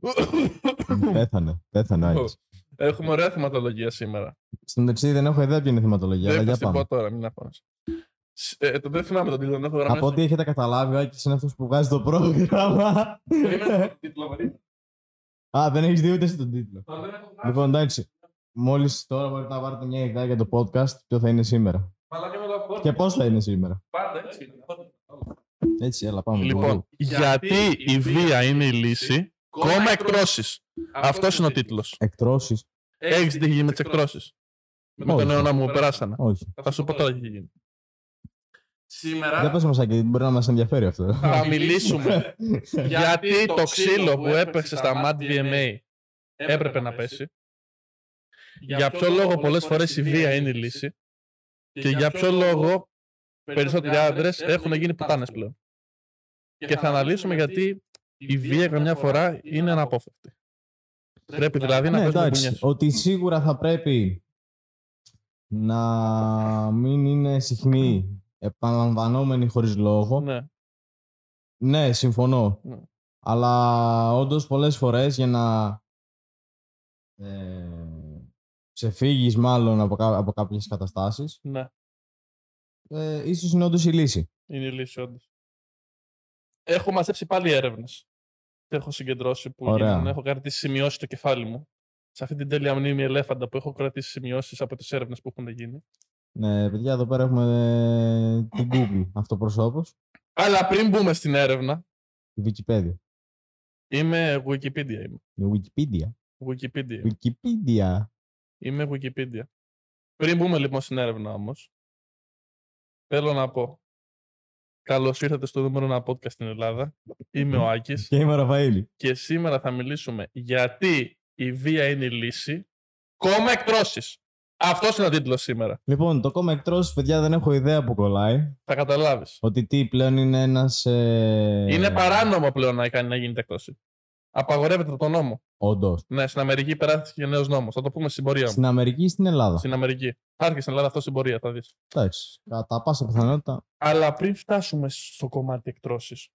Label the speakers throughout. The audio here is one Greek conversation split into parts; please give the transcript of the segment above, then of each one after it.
Speaker 1: Πέθανε. Πέθανε ο Άκης.
Speaker 2: Έχουμε ωραία θεματολογία σήμερα.
Speaker 1: Στην μεταξύ δεν έχω ιδέα ποια είναι η θεματολογία, αλλά
Speaker 2: Δεν θα
Speaker 1: για
Speaker 2: σου πω
Speaker 1: πάμε.
Speaker 2: τώρα, μην αφώνεσαι. Ε, το δεν θυμάμαι τον τίτλο, δεν έχω γραμμένο.
Speaker 1: Από ό,τι έχετε καταλάβει, ο Άκης είναι αυτός που βγάζει το πρόγραμμα.
Speaker 2: Περίμενε τον τίτλο, περίμενε.
Speaker 1: Α, δεν έχεις δει ούτε στον τίτλο.
Speaker 2: Το δεν έχω γράψει.
Speaker 1: Λοιπόν, εντάξει. Μόλις τώρα μπορείτε να πάρετε μια ιδέα για το podcast, ποιο θα είναι σήμερα.
Speaker 2: Μαλάκα με το αυτό.
Speaker 1: Και πώς θα είναι σήμερα.
Speaker 2: Πάντα έτσι είναι.
Speaker 1: Έτσι, έλα πάμε.
Speaker 2: Λοιπόν, γιατί η βία είναι η λύση, κόμμα εκτρώσεις. Αυτό είναι ο τίτλος.
Speaker 1: Εκτρώσεις.
Speaker 2: Έχει τι έχεις γίνει με τι εκτρώσεις. Με
Speaker 1: Όχι.
Speaker 2: τον αιώνα μου περάσανα.
Speaker 1: Όχι.
Speaker 2: Θα σου πω τώρα τι έχει γίνει.
Speaker 1: Δεν
Speaker 2: Σήμερα
Speaker 1: πες μας, Άκη, μπορεί να μας ενδιαφέρει αυτό.
Speaker 2: θα μιλήσουμε γιατί το ξύλο που έπεσε στα MAD VMA έπρεπε να πέσει. Για ποιο λόγο πολλές φορές η βία είναι η λύση και για ποιο λόγο περισσότεροι άντρες έχουν γίνει πουτάνες πλέον. Και θα αναλύσουμε γιατί η βία καμιά φορά είναι αναπόφευκτη. Πρέπει δηλαδή να
Speaker 1: ναι,
Speaker 2: παίζουμε
Speaker 1: εντάξει.
Speaker 2: μπουνιές.
Speaker 1: Ότι σίγουρα θα πρέπει να μην είναι συχνή, επαναλαμβανόμενη χωρίς λόγο.
Speaker 2: Ναι.
Speaker 1: Ναι, συμφωνώ.
Speaker 2: Ναι.
Speaker 1: Αλλά όντως πολλές φορές για να ε, ξεφύγεις μάλλον από, κά- από κάποιες καταστάσεις,
Speaker 2: ναι,
Speaker 1: ε, ίσως είναι όντως η λύση.
Speaker 2: είναι η λύση όντως. Έχω μαζέψει πάλι έρευνες. Έχω συγκεντρώσει που
Speaker 1: Ωραία.
Speaker 2: γίνανε. Έχω κρατήσει σημειώσεις στο κεφάλι μου. Σε αυτή την τέλεια μνήμη ελέφαντα που έχω κρατήσει σημειώσεις από τις έρευνες που έχουν γίνει.
Speaker 1: Ναι, παιδιά, εδώ πέρα έχουμε ε, την Google αυτοπροσώπος,
Speaker 2: Αλλά πριν μπούμε στην έρευνα,
Speaker 1: τη Wikipedia.
Speaker 2: είμαι Wikipedia. Είμαι.
Speaker 1: Η Wikipedia.
Speaker 2: Wikipedia.
Speaker 1: Wikipedia.
Speaker 2: Είμαι Wikipedia. Πριν μπούμε λοιπόν στην έρευνα όμως, θέλω να πω. Καλώς ήρθατε στο νούμερο ένα podcast στην Ελλάδα. Είμαι ο Άκης
Speaker 1: Και είμαι ο Ραφαήλ.
Speaker 2: και σήμερα θα μιλήσουμε γιατί η βία είναι η λύση. Κόμμα εκτρώσεις. Αυτός είναι ο τίτλος σήμερα.
Speaker 1: Λοιπόν, το κόμμα εκτρώσεις, παιδιά, δεν έχω ιδέα που κολλάει.
Speaker 2: Θα καταλάβεις.
Speaker 1: Ότι τι πλέον είναι ένας... Ε...
Speaker 2: Είναι παράνομο πλέον να κάνει να γίνεται εκτόση. Απαγορεύεται από τον νόμο.
Speaker 1: Όντως.
Speaker 2: Ναι, στην Αμερική περάστηκε νέος νόμος. Θα το πούμε στην πορεία μου.
Speaker 1: Στην Αμερική ή στην Ελλάδα;
Speaker 2: Στην Αμερική. Θα έρθει στην Ελλάδα αυτό στην πορεία, θα δεις.
Speaker 1: Εντάξει. Κατά πάσα πιθανότητα.
Speaker 2: Αλλά πριν φτάσουμε στο κομμάτι εκτρώσεις,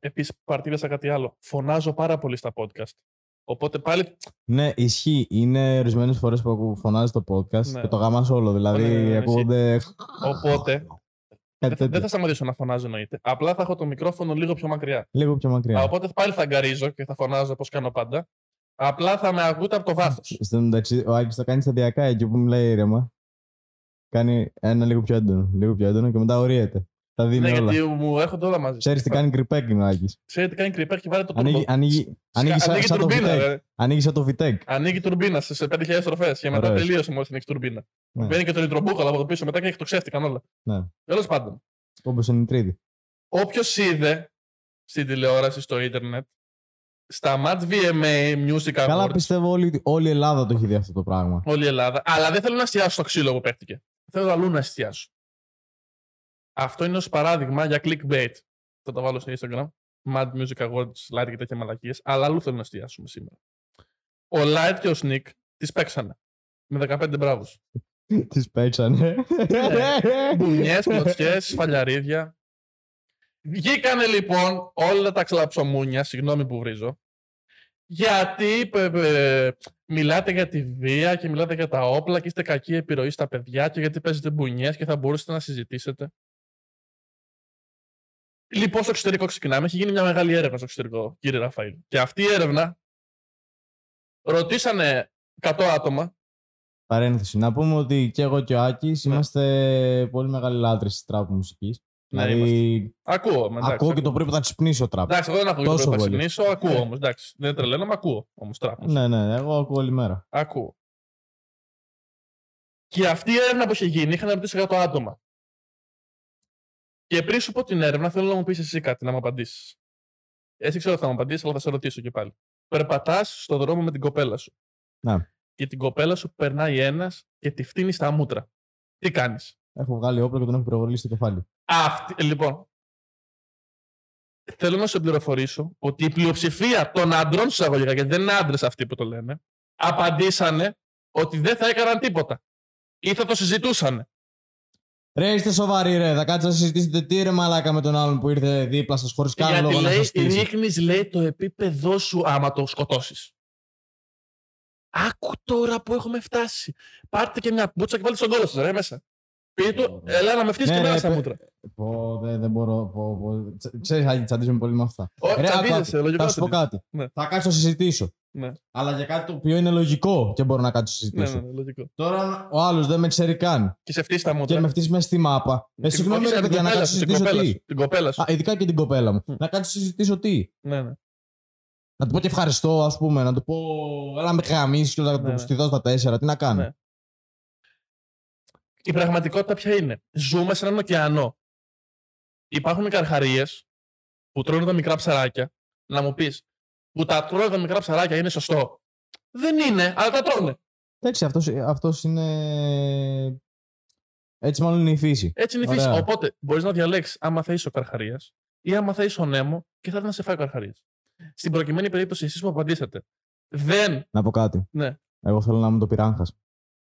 Speaker 2: επίσης παρατήρησα κάτι άλλο. Φωνάζω πάρα πολύ στα podcast. Οπότε πάλι.
Speaker 1: Ναι, ισχύει. Είναι ορισμένες φορές που ακού- φωνάζεις το podcast
Speaker 2: Ναι.
Speaker 1: και το γάμα όλο. Δηλαδή,
Speaker 2: Ναι, ναι, ναι,
Speaker 1: ακούγονται.
Speaker 2: Οπότε.
Speaker 1: Κάτι
Speaker 2: δεν, θα, δεν
Speaker 1: τέτοιο.
Speaker 2: θα σταματήσω να φωνάζω εννοείται. Απλά θα έχω το μικρόφωνο λίγο πιο μακριά.
Speaker 1: Λίγο πιο μακριά.
Speaker 2: Α, Οπότε πάλι θα αγκαρίζω και θα φωνάζω όπως κάνω πάντα. Απλά θα με ακούτε από το βάθος.
Speaker 1: Στο μεταξύ, ο Άκης το κάνει σταδιακά εκεί που μιλάει ήρεμα. Κάνει ένα λίγο πιο έντονο, λίγο πιο έντονο και μετά ορίεται. Τα δίνει
Speaker 2: Ναι,
Speaker 1: όλα.
Speaker 2: γιατί μου έρχονται όλα μαζί.
Speaker 1: Ξέρεις τι κάνει κρυπέκινγκ ο Άκης.
Speaker 2: Ξέρετε, κάνει κρυπέρ και βάλε το
Speaker 1: Ανοίγει,
Speaker 2: τουρμπο.
Speaker 1: ανοίγει, ανοίγει, σαν,
Speaker 2: ανοίγει
Speaker 1: σαν το
Speaker 2: τουρμπίνα,
Speaker 1: Vtec.
Speaker 2: ρε.
Speaker 1: Ανοίγει σαν το Vtec.
Speaker 2: Ανοίγει τουρμπίνα σε 5.000 στροφέ και μετά
Speaker 1: Ωραίος.
Speaker 2: τελείωσε μόλις την έχει τουρμπίνα.
Speaker 1: Ναι.
Speaker 2: Μπαίνει και το νητρομπούκαλο από το πίσω μετά και έχει το ξέφτηκαν όλα.
Speaker 1: Ναι.
Speaker 2: Τέλος πάντων,
Speaker 1: Όπω είναι η τρίτη.
Speaker 2: όποιος είδε στην τηλεόραση, στο ίντερνετ, στα Match VMA Music
Speaker 1: Καλά,
Speaker 2: Awards,
Speaker 1: πιστεύω όλη, όλη η Ελλάδα το έχει δει αυτό το πράγμα.
Speaker 2: όλη η Ελλάδα, αλλά δεν θέλω να εστιάσω στο ξύλο που παίχτηκε. Θέλω αλλού να εστιάσω. Αυτό είναι ως παράδειγμα για clickbait. Θα το βάλω στο Instagram. Mad Music Awards, Light και τέτοια μαλακίες. Αλλά αλλού θέλω να εστιάσουμε σήμερα. Ο Light και ο Sneak τις παίξανε. Με 15 μπράβους.
Speaker 1: Τις παίξανε.
Speaker 2: Μπουνιές, κλωτσιές, σφαλιαρίδια. Βγήκανε λοιπόν όλα τα ξλαψομούνια, συγγνώμη που βρίζω, γιατί πε- πε- μιλάτε για τη βία και μιλάτε για τα όπλα και είστε κακή επιρροή στα παιδιά και γιατί παίζετε μπουνιές και θα μπορούσατε να συζητήσετε. Λοιπόν, στο εξωτερικό ξεκινάμε. Έχει γίνει μια μεγάλη έρευνα στο εξωτερικό, κύριε Ραφαήλ. Και αυτή η έρευνα ρωτήσανε 100 άτομα.
Speaker 1: Παρένθεση. Να πούμε ότι και εγώ και ο Άκης
Speaker 2: Ναι.
Speaker 1: είμαστε πολύ μεγάλοι λάτρες της τραπ μουσικής.
Speaker 2: Ναι,
Speaker 1: δηλαδή,
Speaker 2: Ακούω. με, εντάξει,
Speaker 1: ακούω και
Speaker 2: ακούω.
Speaker 1: το πριν που θα ξυπνήσω τραπ.
Speaker 2: Εντάξει, εγώ δεν ακούω
Speaker 1: Τόσο
Speaker 2: το πρέπει να
Speaker 1: πολύ.
Speaker 2: ξυπνήσω. Ακούω όμως. Εντάξει, δεν τρελαίνομαι, ακούω όμως τράπεζα.
Speaker 1: Ναι, ναι, εγώ ακούω όλη μέρα.
Speaker 2: Ακούω. Και αυτή η έρευνα που είχε γίνει είχαν ρωτήσει 100 άτομα. Και πριν σου πω την έρευνα, θέλω να μου πεις εσύ κάτι, να μου απαντήσεις. Εσύ ξέρω ότι θα μου απαντήσεις, αλλά θα σε ρωτήσω και πάλι. Περπατάς στον δρόμο με την κοπέλα σου.
Speaker 1: Ναι.
Speaker 2: Και την κοπέλα σου περνάει ένας και τη φτύνει στα μούτρα. Τι κάνεις;
Speaker 1: Έχω βγάλει όπλο και τον έχω πυροβολήσει στο κεφάλι.
Speaker 2: Αυτή, λοιπόν, θέλω να σε πληροφορήσω ότι η πλειοψηφία των άντρων, εισαγωγικά, γιατί δεν είναι άντρες αυτοί που το λένε, απαντήσανε ότι δεν θα έκαναν τίποτα. Ή θα το συζητούσαν.
Speaker 1: Ρε, είστε σοβαροί, ρε. Θα κάτσετε να συζητήσετε τι ρε μαλάκα με τον άλλον που ήρθε δίπλα σας χωρίς καν
Speaker 2: Γιατί
Speaker 1: λόγο να
Speaker 2: λέει,
Speaker 1: σας στήσει.
Speaker 2: ρίχνεις, λέει, το επίπεδό σου άμα το σκοτώσεις. Άκου τώρα που έχουμε φτάσει. Πάρτε και μια μπούτσα και βάλτε στον κόλλο σας, ρε, μέσα. Πείτε του,
Speaker 1: Ωραία.
Speaker 2: έλα να με φτύσεις
Speaker 1: Ναι,
Speaker 2: και
Speaker 1: ρε,
Speaker 2: μένα στα
Speaker 1: παι-
Speaker 2: μούτρα.
Speaker 1: Πω, δεν, δεν μπορώ. Πω, πω. Τσε- Ξέρεις, Άγγι, τσαντίζομαι πολύ με αυτά.
Speaker 2: Όχι,
Speaker 1: Ρε, άκου,
Speaker 2: τσαντίζεσαι,
Speaker 1: άκου.
Speaker 2: λογικό
Speaker 1: Θα σου πω
Speaker 2: τσαντίζεσαι.
Speaker 1: κάτι.
Speaker 2: Ναι.
Speaker 1: Θα κάτσω να συζητήσω.
Speaker 2: Ναι.
Speaker 1: Αλλά για κάτι το οποίο είναι λογικό και μπορώ να κάτσω να
Speaker 2: Ναι,
Speaker 1: συζητήσω.
Speaker 2: ναι, ναι, λογικό.
Speaker 1: Τώρα ο άλλος δεν με ξέρει καν
Speaker 2: Και σε φτύσεις τα μούτρα.
Speaker 1: και με φτύσεις μέσα στη μάπα. Ε,
Speaker 2: Την-
Speaker 1: συγγνώμη,
Speaker 2: όχι,
Speaker 1: ρε
Speaker 2: την
Speaker 1: παιδιά, να
Speaker 2: κοπέλα
Speaker 1: κάτσω να
Speaker 2: σου, την
Speaker 1: συζητήσω
Speaker 2: κοπέλα
Speaker 1: τι.
Speaker 2: σου, Την κοπέλα σου.
Speaker 1: Α, ειδικά και την κοπέλα μου.
Speaker 2: Μμ.
Speaker 1: Να κάτσω να συζητήσω τι.
Speaker 2: Ναι, ναι.
Speaker 1: Να του πω και ευχαριστώ, ας πούμε. Να του πω, έλα με χαμίσει και να
Speaker 2: Ναι,
Speaker 1: του
Speaker 2: ναι.
Speaker 1: στηθώ στα τέσσερα. Τι να κάνω.
Speaker 2: Ναι. Η πραγματικότητα ποια είναι; Ζούμε σε έναν ωκεανό. Υπάρχουν καρχαρίες που τρώνε τα μικρά ψαράκια. Να μου πεις, που τα τρώνε τα μικρά ψαράκια είναι σωστό; Δεν είναι, αλλά τα τρώνε.
Speaker 1: Εντάξει, αυτός, αυτός είναι... Έτσι μάλλον είναι η φύση.
Speaker 2: Έτσι είναι η φύση.
Speaker 1: Ωραία.
Speaker 2: Οπότε μπορείς να διαλέξεις άμα θα είσαι ο καρχαρίας ή άμα θα είσαι ο Νέμο και θα έρθει να σε φάει ο καρχαρίας. Στην προκειμένη περίπτωση, εσείς που απαντήσατε, δεν.
Speaker 1: Να πω κάτι.
Speaker 2: Ναι,
Speaker 1: Εγώ θέλω να είμαι το πυράγχας.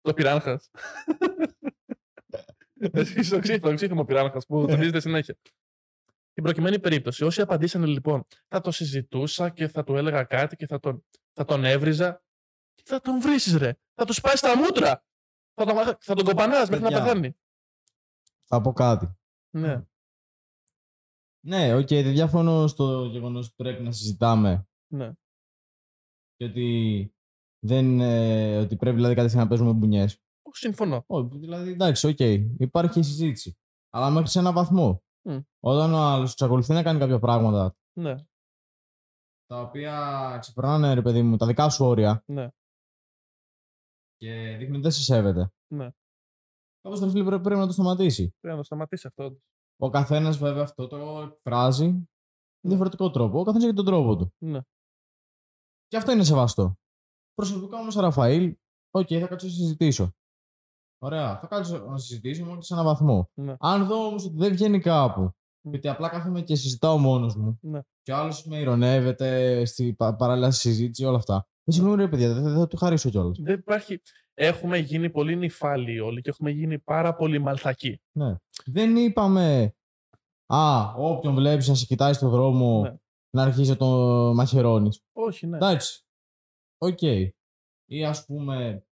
Speaker 2: το πειράγχα. Εσύ είσαι το ξύφο, το ξύφο πειράγχα που τονίζεται συνέχεια. Στην προκειμένη περίπτωση, όσοι απαντήσανε λοιπόν, θα το συζητούσα και θα του έλεγα κάτι και θα τον, θα τον έβριζα. Τι θα τον βρεις, ρε. Θα του πάει στα μούτρα. Θα τον, θα τον κοπανάς μέχρι να
Speaker 1: Παιδιά.
Speaker 2: πεθάνει.
Speaker 1: Θα πω κάτι.
Speaker 2: Ναι,
Speaker 1: Ναι, οκ, δεν διαφωνώ στο γεγονός ότι πρέπει να συζητάμε
Speaker 2: ναι.
Speaker 1: και ότι, δεν, ε, ότι πρέπει δηλαδή κατευθείαν να παίζουμε μπουνιές.
Speaker 2: Συμφωνώ.
Speaker 1: Όχι, δηλαδή εντάξει, οκ, υπάρχει συζήτηση. Αλλά μέχρι σε έναν βαθμό.
Speaker 2: Μμ.
Speaker 1: Όταν ο άλλος εξακολουθεί να κάνει κάποια πράγματα
Speaker 2: Ναι,
Speaker 1: τα οποία ξεπερνάνε, ρε παιδί μου, τα δικά σου όρια
Speaker 2: ναι.
Speaker 1: και δείχνουν ότι δεν σε σέβεται.
Speaker 2: Ναι.
Speaker 1: Κάπως ρε φίλε πρέπει, πρέπει να το σταματήσει.
Speaker 2: Πρέπει να το σταματήσει αυτό. όντως.
Speaker 1: Ο καθένας βέβαια αυτό το εκφράζει με διαφορετικό τρόπο. Ο καθένας έχει τον τρόπο του.
Speaker 2: Ναι.
Speaker 1: Και αυτό είναι σεβαστό. Προσωπικά όμως, Ραφαήλ, οκ, θα κάτσω να συζητήσω. Ωραία, θα κάτσω να συζητήσω μόνο σε έναν βαθμό.
Speaker 2: Ναι.
Speaker 1: Αν δω όμως ότι δεν βγαίνει κάπου,
Speaker 2: Μμ.
Speaker 1: γιατί απλά κάθομαι και συζητάω μόνος μου,
Speaker 2: Ναι.
Speaker 1: και ο άλλος με ειρωνεύεται στη πα- παράλληλα στη συζήτηση, όλα αυτά. Δεν συγγνώμη, ρε παιδιά, δεν δεν θα του χαρίσω κιόλας.
Speaker 2: Δεν υπάρχει. Έχουμε γίνει πολύ νηφάλιοι όλοι και έχουμε γίνει πάρα πολύ μαλθακοί.
Speaker 1: Ναι. Δεν είπαμε. Α, όποιον βλέπεις να σε κοιτάει στον δρόμο
Speaker 2: Ναι.
Speaker 1: να αρχίσει να τον μαχαιρώνεις.
Speaker 2: Όχι, ναι.
Speaker 1: Εντάξει. Οκ. Ή ας πούμε.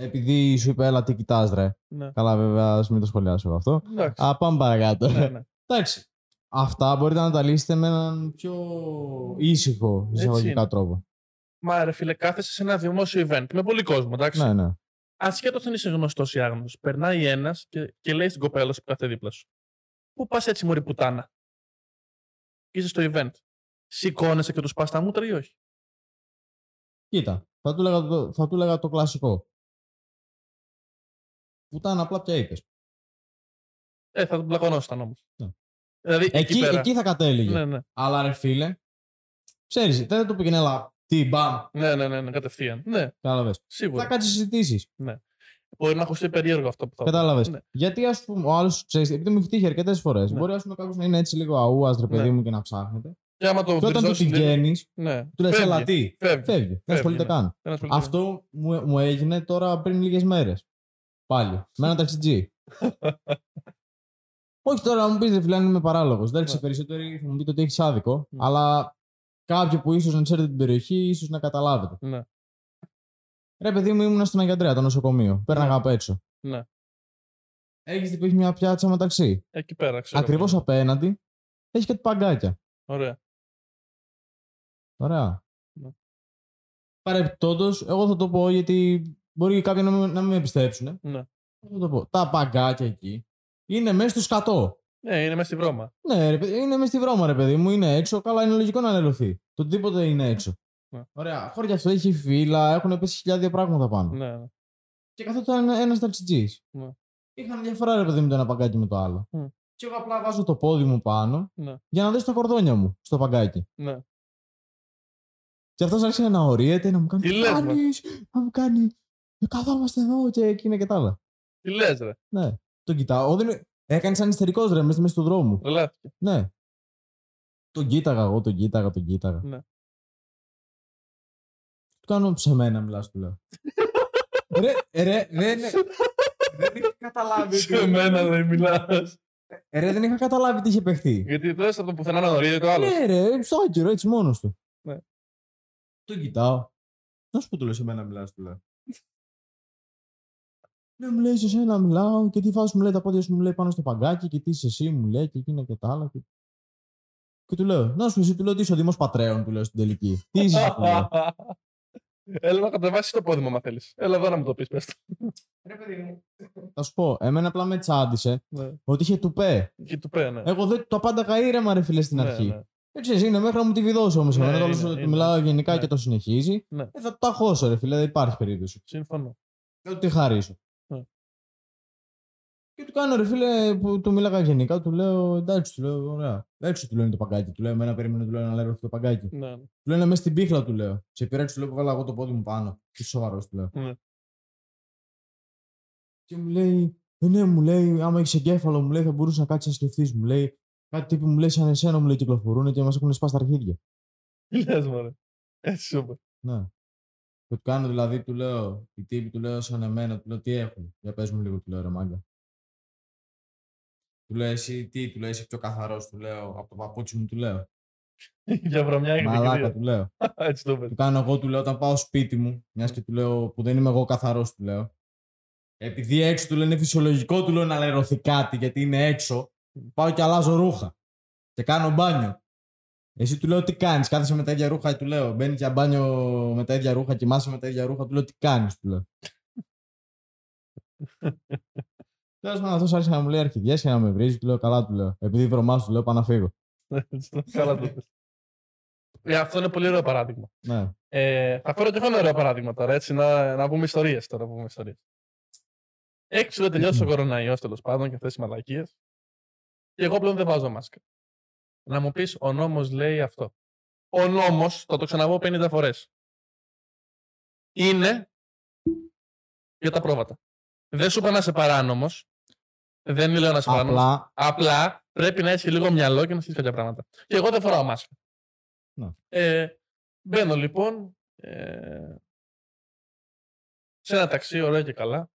Speaker 1: Επειδή σου είπε, έλα τι κοιτάς ρε.
Speaker 2: ναι.
Speaker 1: Καλά, βέβαια, ας μην το σχολιάσω αυτό.
Speaker 2: Εντάξει.
Speaker 1: Α, πάμε παρακάτω.
Speaker 2: ναι, ναι.
Speaker 1: Εντάξει. Αυτά μπορείτε να τα λύσετε με έναν πιο ήσυχο εισαγωγικά
Speaker 2: είναι.
Speaker 1: τρόπο.
Speaker 2: Μα ρε φίλε, κάθεσαι σε ένα δημόσιο event με πολύ κόσμο, εντάξει.
Speaker 1: Ναι, ναι.
Speaker 2: Ασχέτως αν είσαι γνωστός ή άγνωστος, περνάει ένας και, και λέει στην κοπέλα σου που κάθεται δίπλα σου. Πού πας έτσι, Μωρή πουτάνα; Και είσαι στο event. Σηκώνεσαι και τους πας τα μούτρα ή όχι;
Speaker 1: Κοίτα, θα του λέγα το, θα του λέγα το κλασικό. Πουτάνα απλά πια είπες.
Speaker 2: Ε, θα τον πλακωνόσταν όμως.
Speaker 1: Ναι.
Speaker 2: Δηλαδή, εκεί,
Speaker 1: Εκεί,
Speaker 2: πέρα.
Speaker 1: εκεί θα κατέληγε.
Speaker 2: Ναι, ναι.
Speaker 1: Αλλά ρε φίλε, ξέρεις, δεν θα του πήγαινε έλα, τι, μπαμ,
Speaker 2: Ναι, ναι, ναι, ναι, κατευθείαν. Ναι,
Speaker 1: κατάλαβες.
Speaker 2: σίγουρα.
Speaker 1: Θα κάτσεις συζητήσεις.
Speaker 2: Μπορεί να ακουστεί περίεργο αυτό που θα πω.
Speaker 1: Κατάλαβες.
Speaker 2: Ναι.
Speaker 1: Γιατί ας πούμε, ο άλλος, ξέρεις, επειδή μου έχει τύχει αρκετές φορές,
Speaker 2: Ναι.
Speaker 1: μπορεί ας πούμε, κάποιος να είναι έτσι λίγο αούας, ρε παιδί
Speaker 2: Ναι.
Speaker 1: μου και να ψάχνεται.
Speaker 2: Και άμα το
Speaker 1: Και όταν του
Speaker 2: βριζώσεις
Speaker 1: τη
Speaker 2: λίγο-
Speaker 1: βγαίνει,
Speaker 2: Ναι.
Speaker 1: του λες,
Speaker 2: Φεύγει.
Speaker 1: έλα τι.
Speaker 2: Φεύγει.
Speaker 1: Φεύγει. Δεν ασχολείται
Speaker 2: ναι.
Speaker 1: καν.
Speaker 2: Δεν ασχολείται.
Speaker 1: Αυτό μου, μου έγινε τώρα πριν λίγες μέρες. Πάλι. Με ένα ταξιτζή. Όχι τώρα να μου πεις, ρε φίλε, αν είμαι παράλογος. Δεν
Speaker 2: Ναι.
Speaker 1: οι περισσότεροι θα μου πείτε ότι έχεις άδικο,
Speaker 2: Ναι.
Speaker 1: αλλά κάποιοι που ίσως να ξέρετε την περιοχή, ίσως να καταλάβετε.
Speaker 2: Ναι.
Speaker 1: Ρε παιδί μου, ήμουν στον Αγιαντρέα, το νοσοκομείο. Πέρναγα απ' έξω.
Speaker 2: Ναι.
Speaker 1: Έχεις δει που έχει μια πιάτσα μεταξύ.
Speaker 2: Εκεί πέρα, ξέρω.
Speaker 1: Ακριβώς απέναντι έχει κάτι παγκάκια.
Speaker 2: Ωραία.
Speaker 1: Ωραία.
Speaker 2: Ναι.
Speaker 1: Παρεπτόντω, εγώ θα το πω γιατί μπορεί κάποιοι να μην, να μην με πιστέψουν.
Speaker 2: Ναι.
Speaker 1: Θα το πω. Τα παγκάκια εκεί είναι μέσα στο σκατό.
Speaker 2: Ναι, είναι μέσα στη βρώμα.
Speaker 1: Ναι, ρε, παιδί, είναι μέσα στη βρώμα, ρε παιδί μου. Είναι έξω. Καλά, είναι λογικό να ανελωθεί. Το οτιδήποτε είναι έξω.
Speaker 2: Ναι.
Speaker 1: Ωραία. Χώρια αυτό έχει φύλλα, έχουν πέσει χιλιάδια πράγματα πάνω.
Speaker 2: Ναι, ναι.
Speaker 1: Και καθόταν ένα ταξιτζής.
Speaker 2: Ναι.
Speaker 1: Είχαν διαφορά, ρε παιδί μου, το ένα παγκάκι με το άλλο.
Speaker 2: Μμ.
Speaker 1: Και εγώ απλά βάζω το πόδι μου πάνω
Speaker 2: Ναι.
Speaker 1: για να δεις τα κορδόνια μου στο παγκάκι.
Speaker 2: ναι.
Speaker 1: Και αυτός άρχισε να ορίεται, να μου κάνει.
Speaker 2: Τι
Speaker 1: «Τι
Speaker 2: λες, μα;»
Speaker 1: κάνεις;» Να μου κάνεις. «Ε, Καθόμαστε εδώ και εκείνα και τα άλλα.
Speaker 2: Τι λες, ρε.
Speaker 1: Ναι. Τον κοιτάω. Δεν... Έκανες σαν ιστερικό ρε μέσα μέσα του δρόμου.
Speaker 2: Τρελάθηκε.
Speaker 1: Ναι. Τον κοίταγα εγώ, τον κοίταγα, τον κοίταγα.
Speaker 2: Ναι.
Speaker 1: Του κάνω σε μένα, μιλάς, του λέω. ρε, ρε, δεν. δεν είχα καταλάβει.
Speaker 2: Σε μένα δεν μιλάς.
Speaker 1: Ε, Ρε, δεν είχα καταλάβει τι είχε παιχτεί.
Speaker 2: Γιατί το από το πουθενά να γνωρίζει το άλλο.
Speaker 1: Ναι, ρε, στο άκυρο, έτσι μόνος του.
Speaker 2: Ναι.
Speaker 1: Τον κοιτάω. Να σου πω του λέω σε μένα μιλάς, του λέω. Ναι, μου λέει σε σένα μιλάω και τι φάση μου λέει τα πόδια σου μου λέει πάνω στο παγκάκι και τι είσαι εσύ μου λέει και εκείνα και τα άλλα. Και, και του λέω, να σου πει, εσύ του λέω τι είσαι ο Δήμος Πατρέων, του λέω στην τελική. Τι είσαι, εσύ», του λέω.
Speaker 2: Έλα να κατεβάσει το πόδι μου, άμα θέλεις. Έλα εδώ να μου το πεις, πες.
Speaker 1: Θα σου πω, εμένα απλά με τσάντισε
Speaker 2: Ναι.
Speaker 1: ότι είχε τουπέ.
Speaker 2: Και του πέ, ναι.
Speaker 1: Εγώ δεν το απάνταγα ήρεμα, ρε φίλε, στην
Speaker 2: Ναι,
Speaker 1: αρχή.
Speaker 2: ναι.
Speaker 1: Δεν ξέρεις, είναι μέχρι να μου τη βιδώσει όμως.
Speaker 2: Ναι,
Speaker 1: εμένα
Speaker 2: είναι,
Speaker 1: το
Speaker 2: είναι.
Speaker 1: του μιλάω γενικά
Speaker 2: Ναι.
Speaker 1: και το συνεχίζει.
Speaker 2: Ναι.
Speaker 1: Ε, θα το ταχώσω, ρε φίλε, δεν υπάρχει περίπτωση.
Speaker 2: Συμφωνώ.
Speaker 1: Δεν του τη χαρίσω.
Speaker 2: Ναι.
Speaker 1: Και του κάνω ρε φίλε που του μίλαγα γενικά, του λέω εντάξει, του λέω ωραία. Έξω του λέω είναι το παγκάκι. Του λέω εμένα περίμενε του λέω να λέω το παγκάκι.
Speaker 2: Ναι, ναι.
Speaker 1: Του λέω είναι μέσα στην πίχλα του λέω. Σε πειράξει του λέω που βάλα εγώ το πόδι μου πάνω. Τι σοβαρός του λέω.
Speaker 2: Ναι.
Speaker 1: Και μου λέει, ε, ναι, μου λέει, άμα έχεις εγκέφαλο, μου λέει, θα μπορούσες να κάτσεις να σκεφτείς. Μου λέει, κάτι τύποι μου λέει, σαν εσένα μου λέει, κυκλοφορούν και μας έχουν σπάσει τα αρχίδια.
Speaker 2: Τι λες, μωρέ. Έτσι σου είπα.
Speaker 1: Ναι. Και του κάνω δηλαδή, του λέω, οι τύποι του λέω σαν εμένα, του λέω τι έχουν. Για πες μου λίγο, του λέω ρε μάγκα. Του λέω εσύ τι, του λέω είσαι πιο καθαρός, του λέω, από το παπούτσι μου του λέω.
Speaker 2: Για βρωμιά έχετε και
Speaker 1: Μαλάκα
Speaker 2: δύο.
Speaker 1: του λέω.
Speaker 2: Έτσι το
Speaker 1: Του
Speaker 2: είπες.
Speaker 1: κάνω εγώ, του λέω, όταν πάω σπίτι μου, μιας και του λέω που δεν είμαι εγώ καθαρός, του λέω. Επειδή έξω του λέω είναι φυσιολογικό, του λέω να λερωθεί κάτι γιατί είναι έξω, πάω και αλλάζω ρούχα. Και κάνω μπάνιο. Εσύ του λέω τι κάνεις, κάθεσαι με τα ίδια ρούχα, του λέω. Μπαίνει για μπάνιο με τα ίδια ρούχα, κοιμάσαι με τα ίδια ρούχα, του λέω τι κάνεις, του λέω. Τέλος πάντων, αυτός άρχισε να μου λέει αρχιδιέ και να με βρίζει, του λέω καλά, του λέω. Επειδή βρωμά, του λέω πάω να φύγω.
Speaker 2: Έτσι το- Καλά το είπες. Ε, Αυτό είναι πολύ ωραίο παράδειγμα.
Speaker 1: Ναι.
Speaker 2: Ε, θα φέρω και εγώ ένα ωραίο παράδειγμα τώρα, έτσι, να, να πούμε ιστορίες τώρα. Να πούμε ιστορίες. Έχεις ψηλό τελειώσει ο κοροναϊός τέλος πάντων και αυτέ οι μαλακίες. Και εγώ πλέον δεν βάζω μάσκα. Να μου πεις, ο νόμος λέει αυτό. Ο νόμος, θα το ξαναβώ 50 φορές. Είναι για τα πρόβατα. Δεν σου είπα να είσαι παράνομος. Δεν λέω να είσαι παράνομος.
Speaker 1: Απλά
Speaker 2: Απλά πρέπει να έχει λίγο μυαλό και να σκέφτεσαι κάποια πράγματα. Και εγώ δεν φοράω μάσκα.
Speaker 1: Ναι.
Speaker 2: Ε, μπαίνω λοιπόν ε, σε ένα ταξί, ωραία και καλά.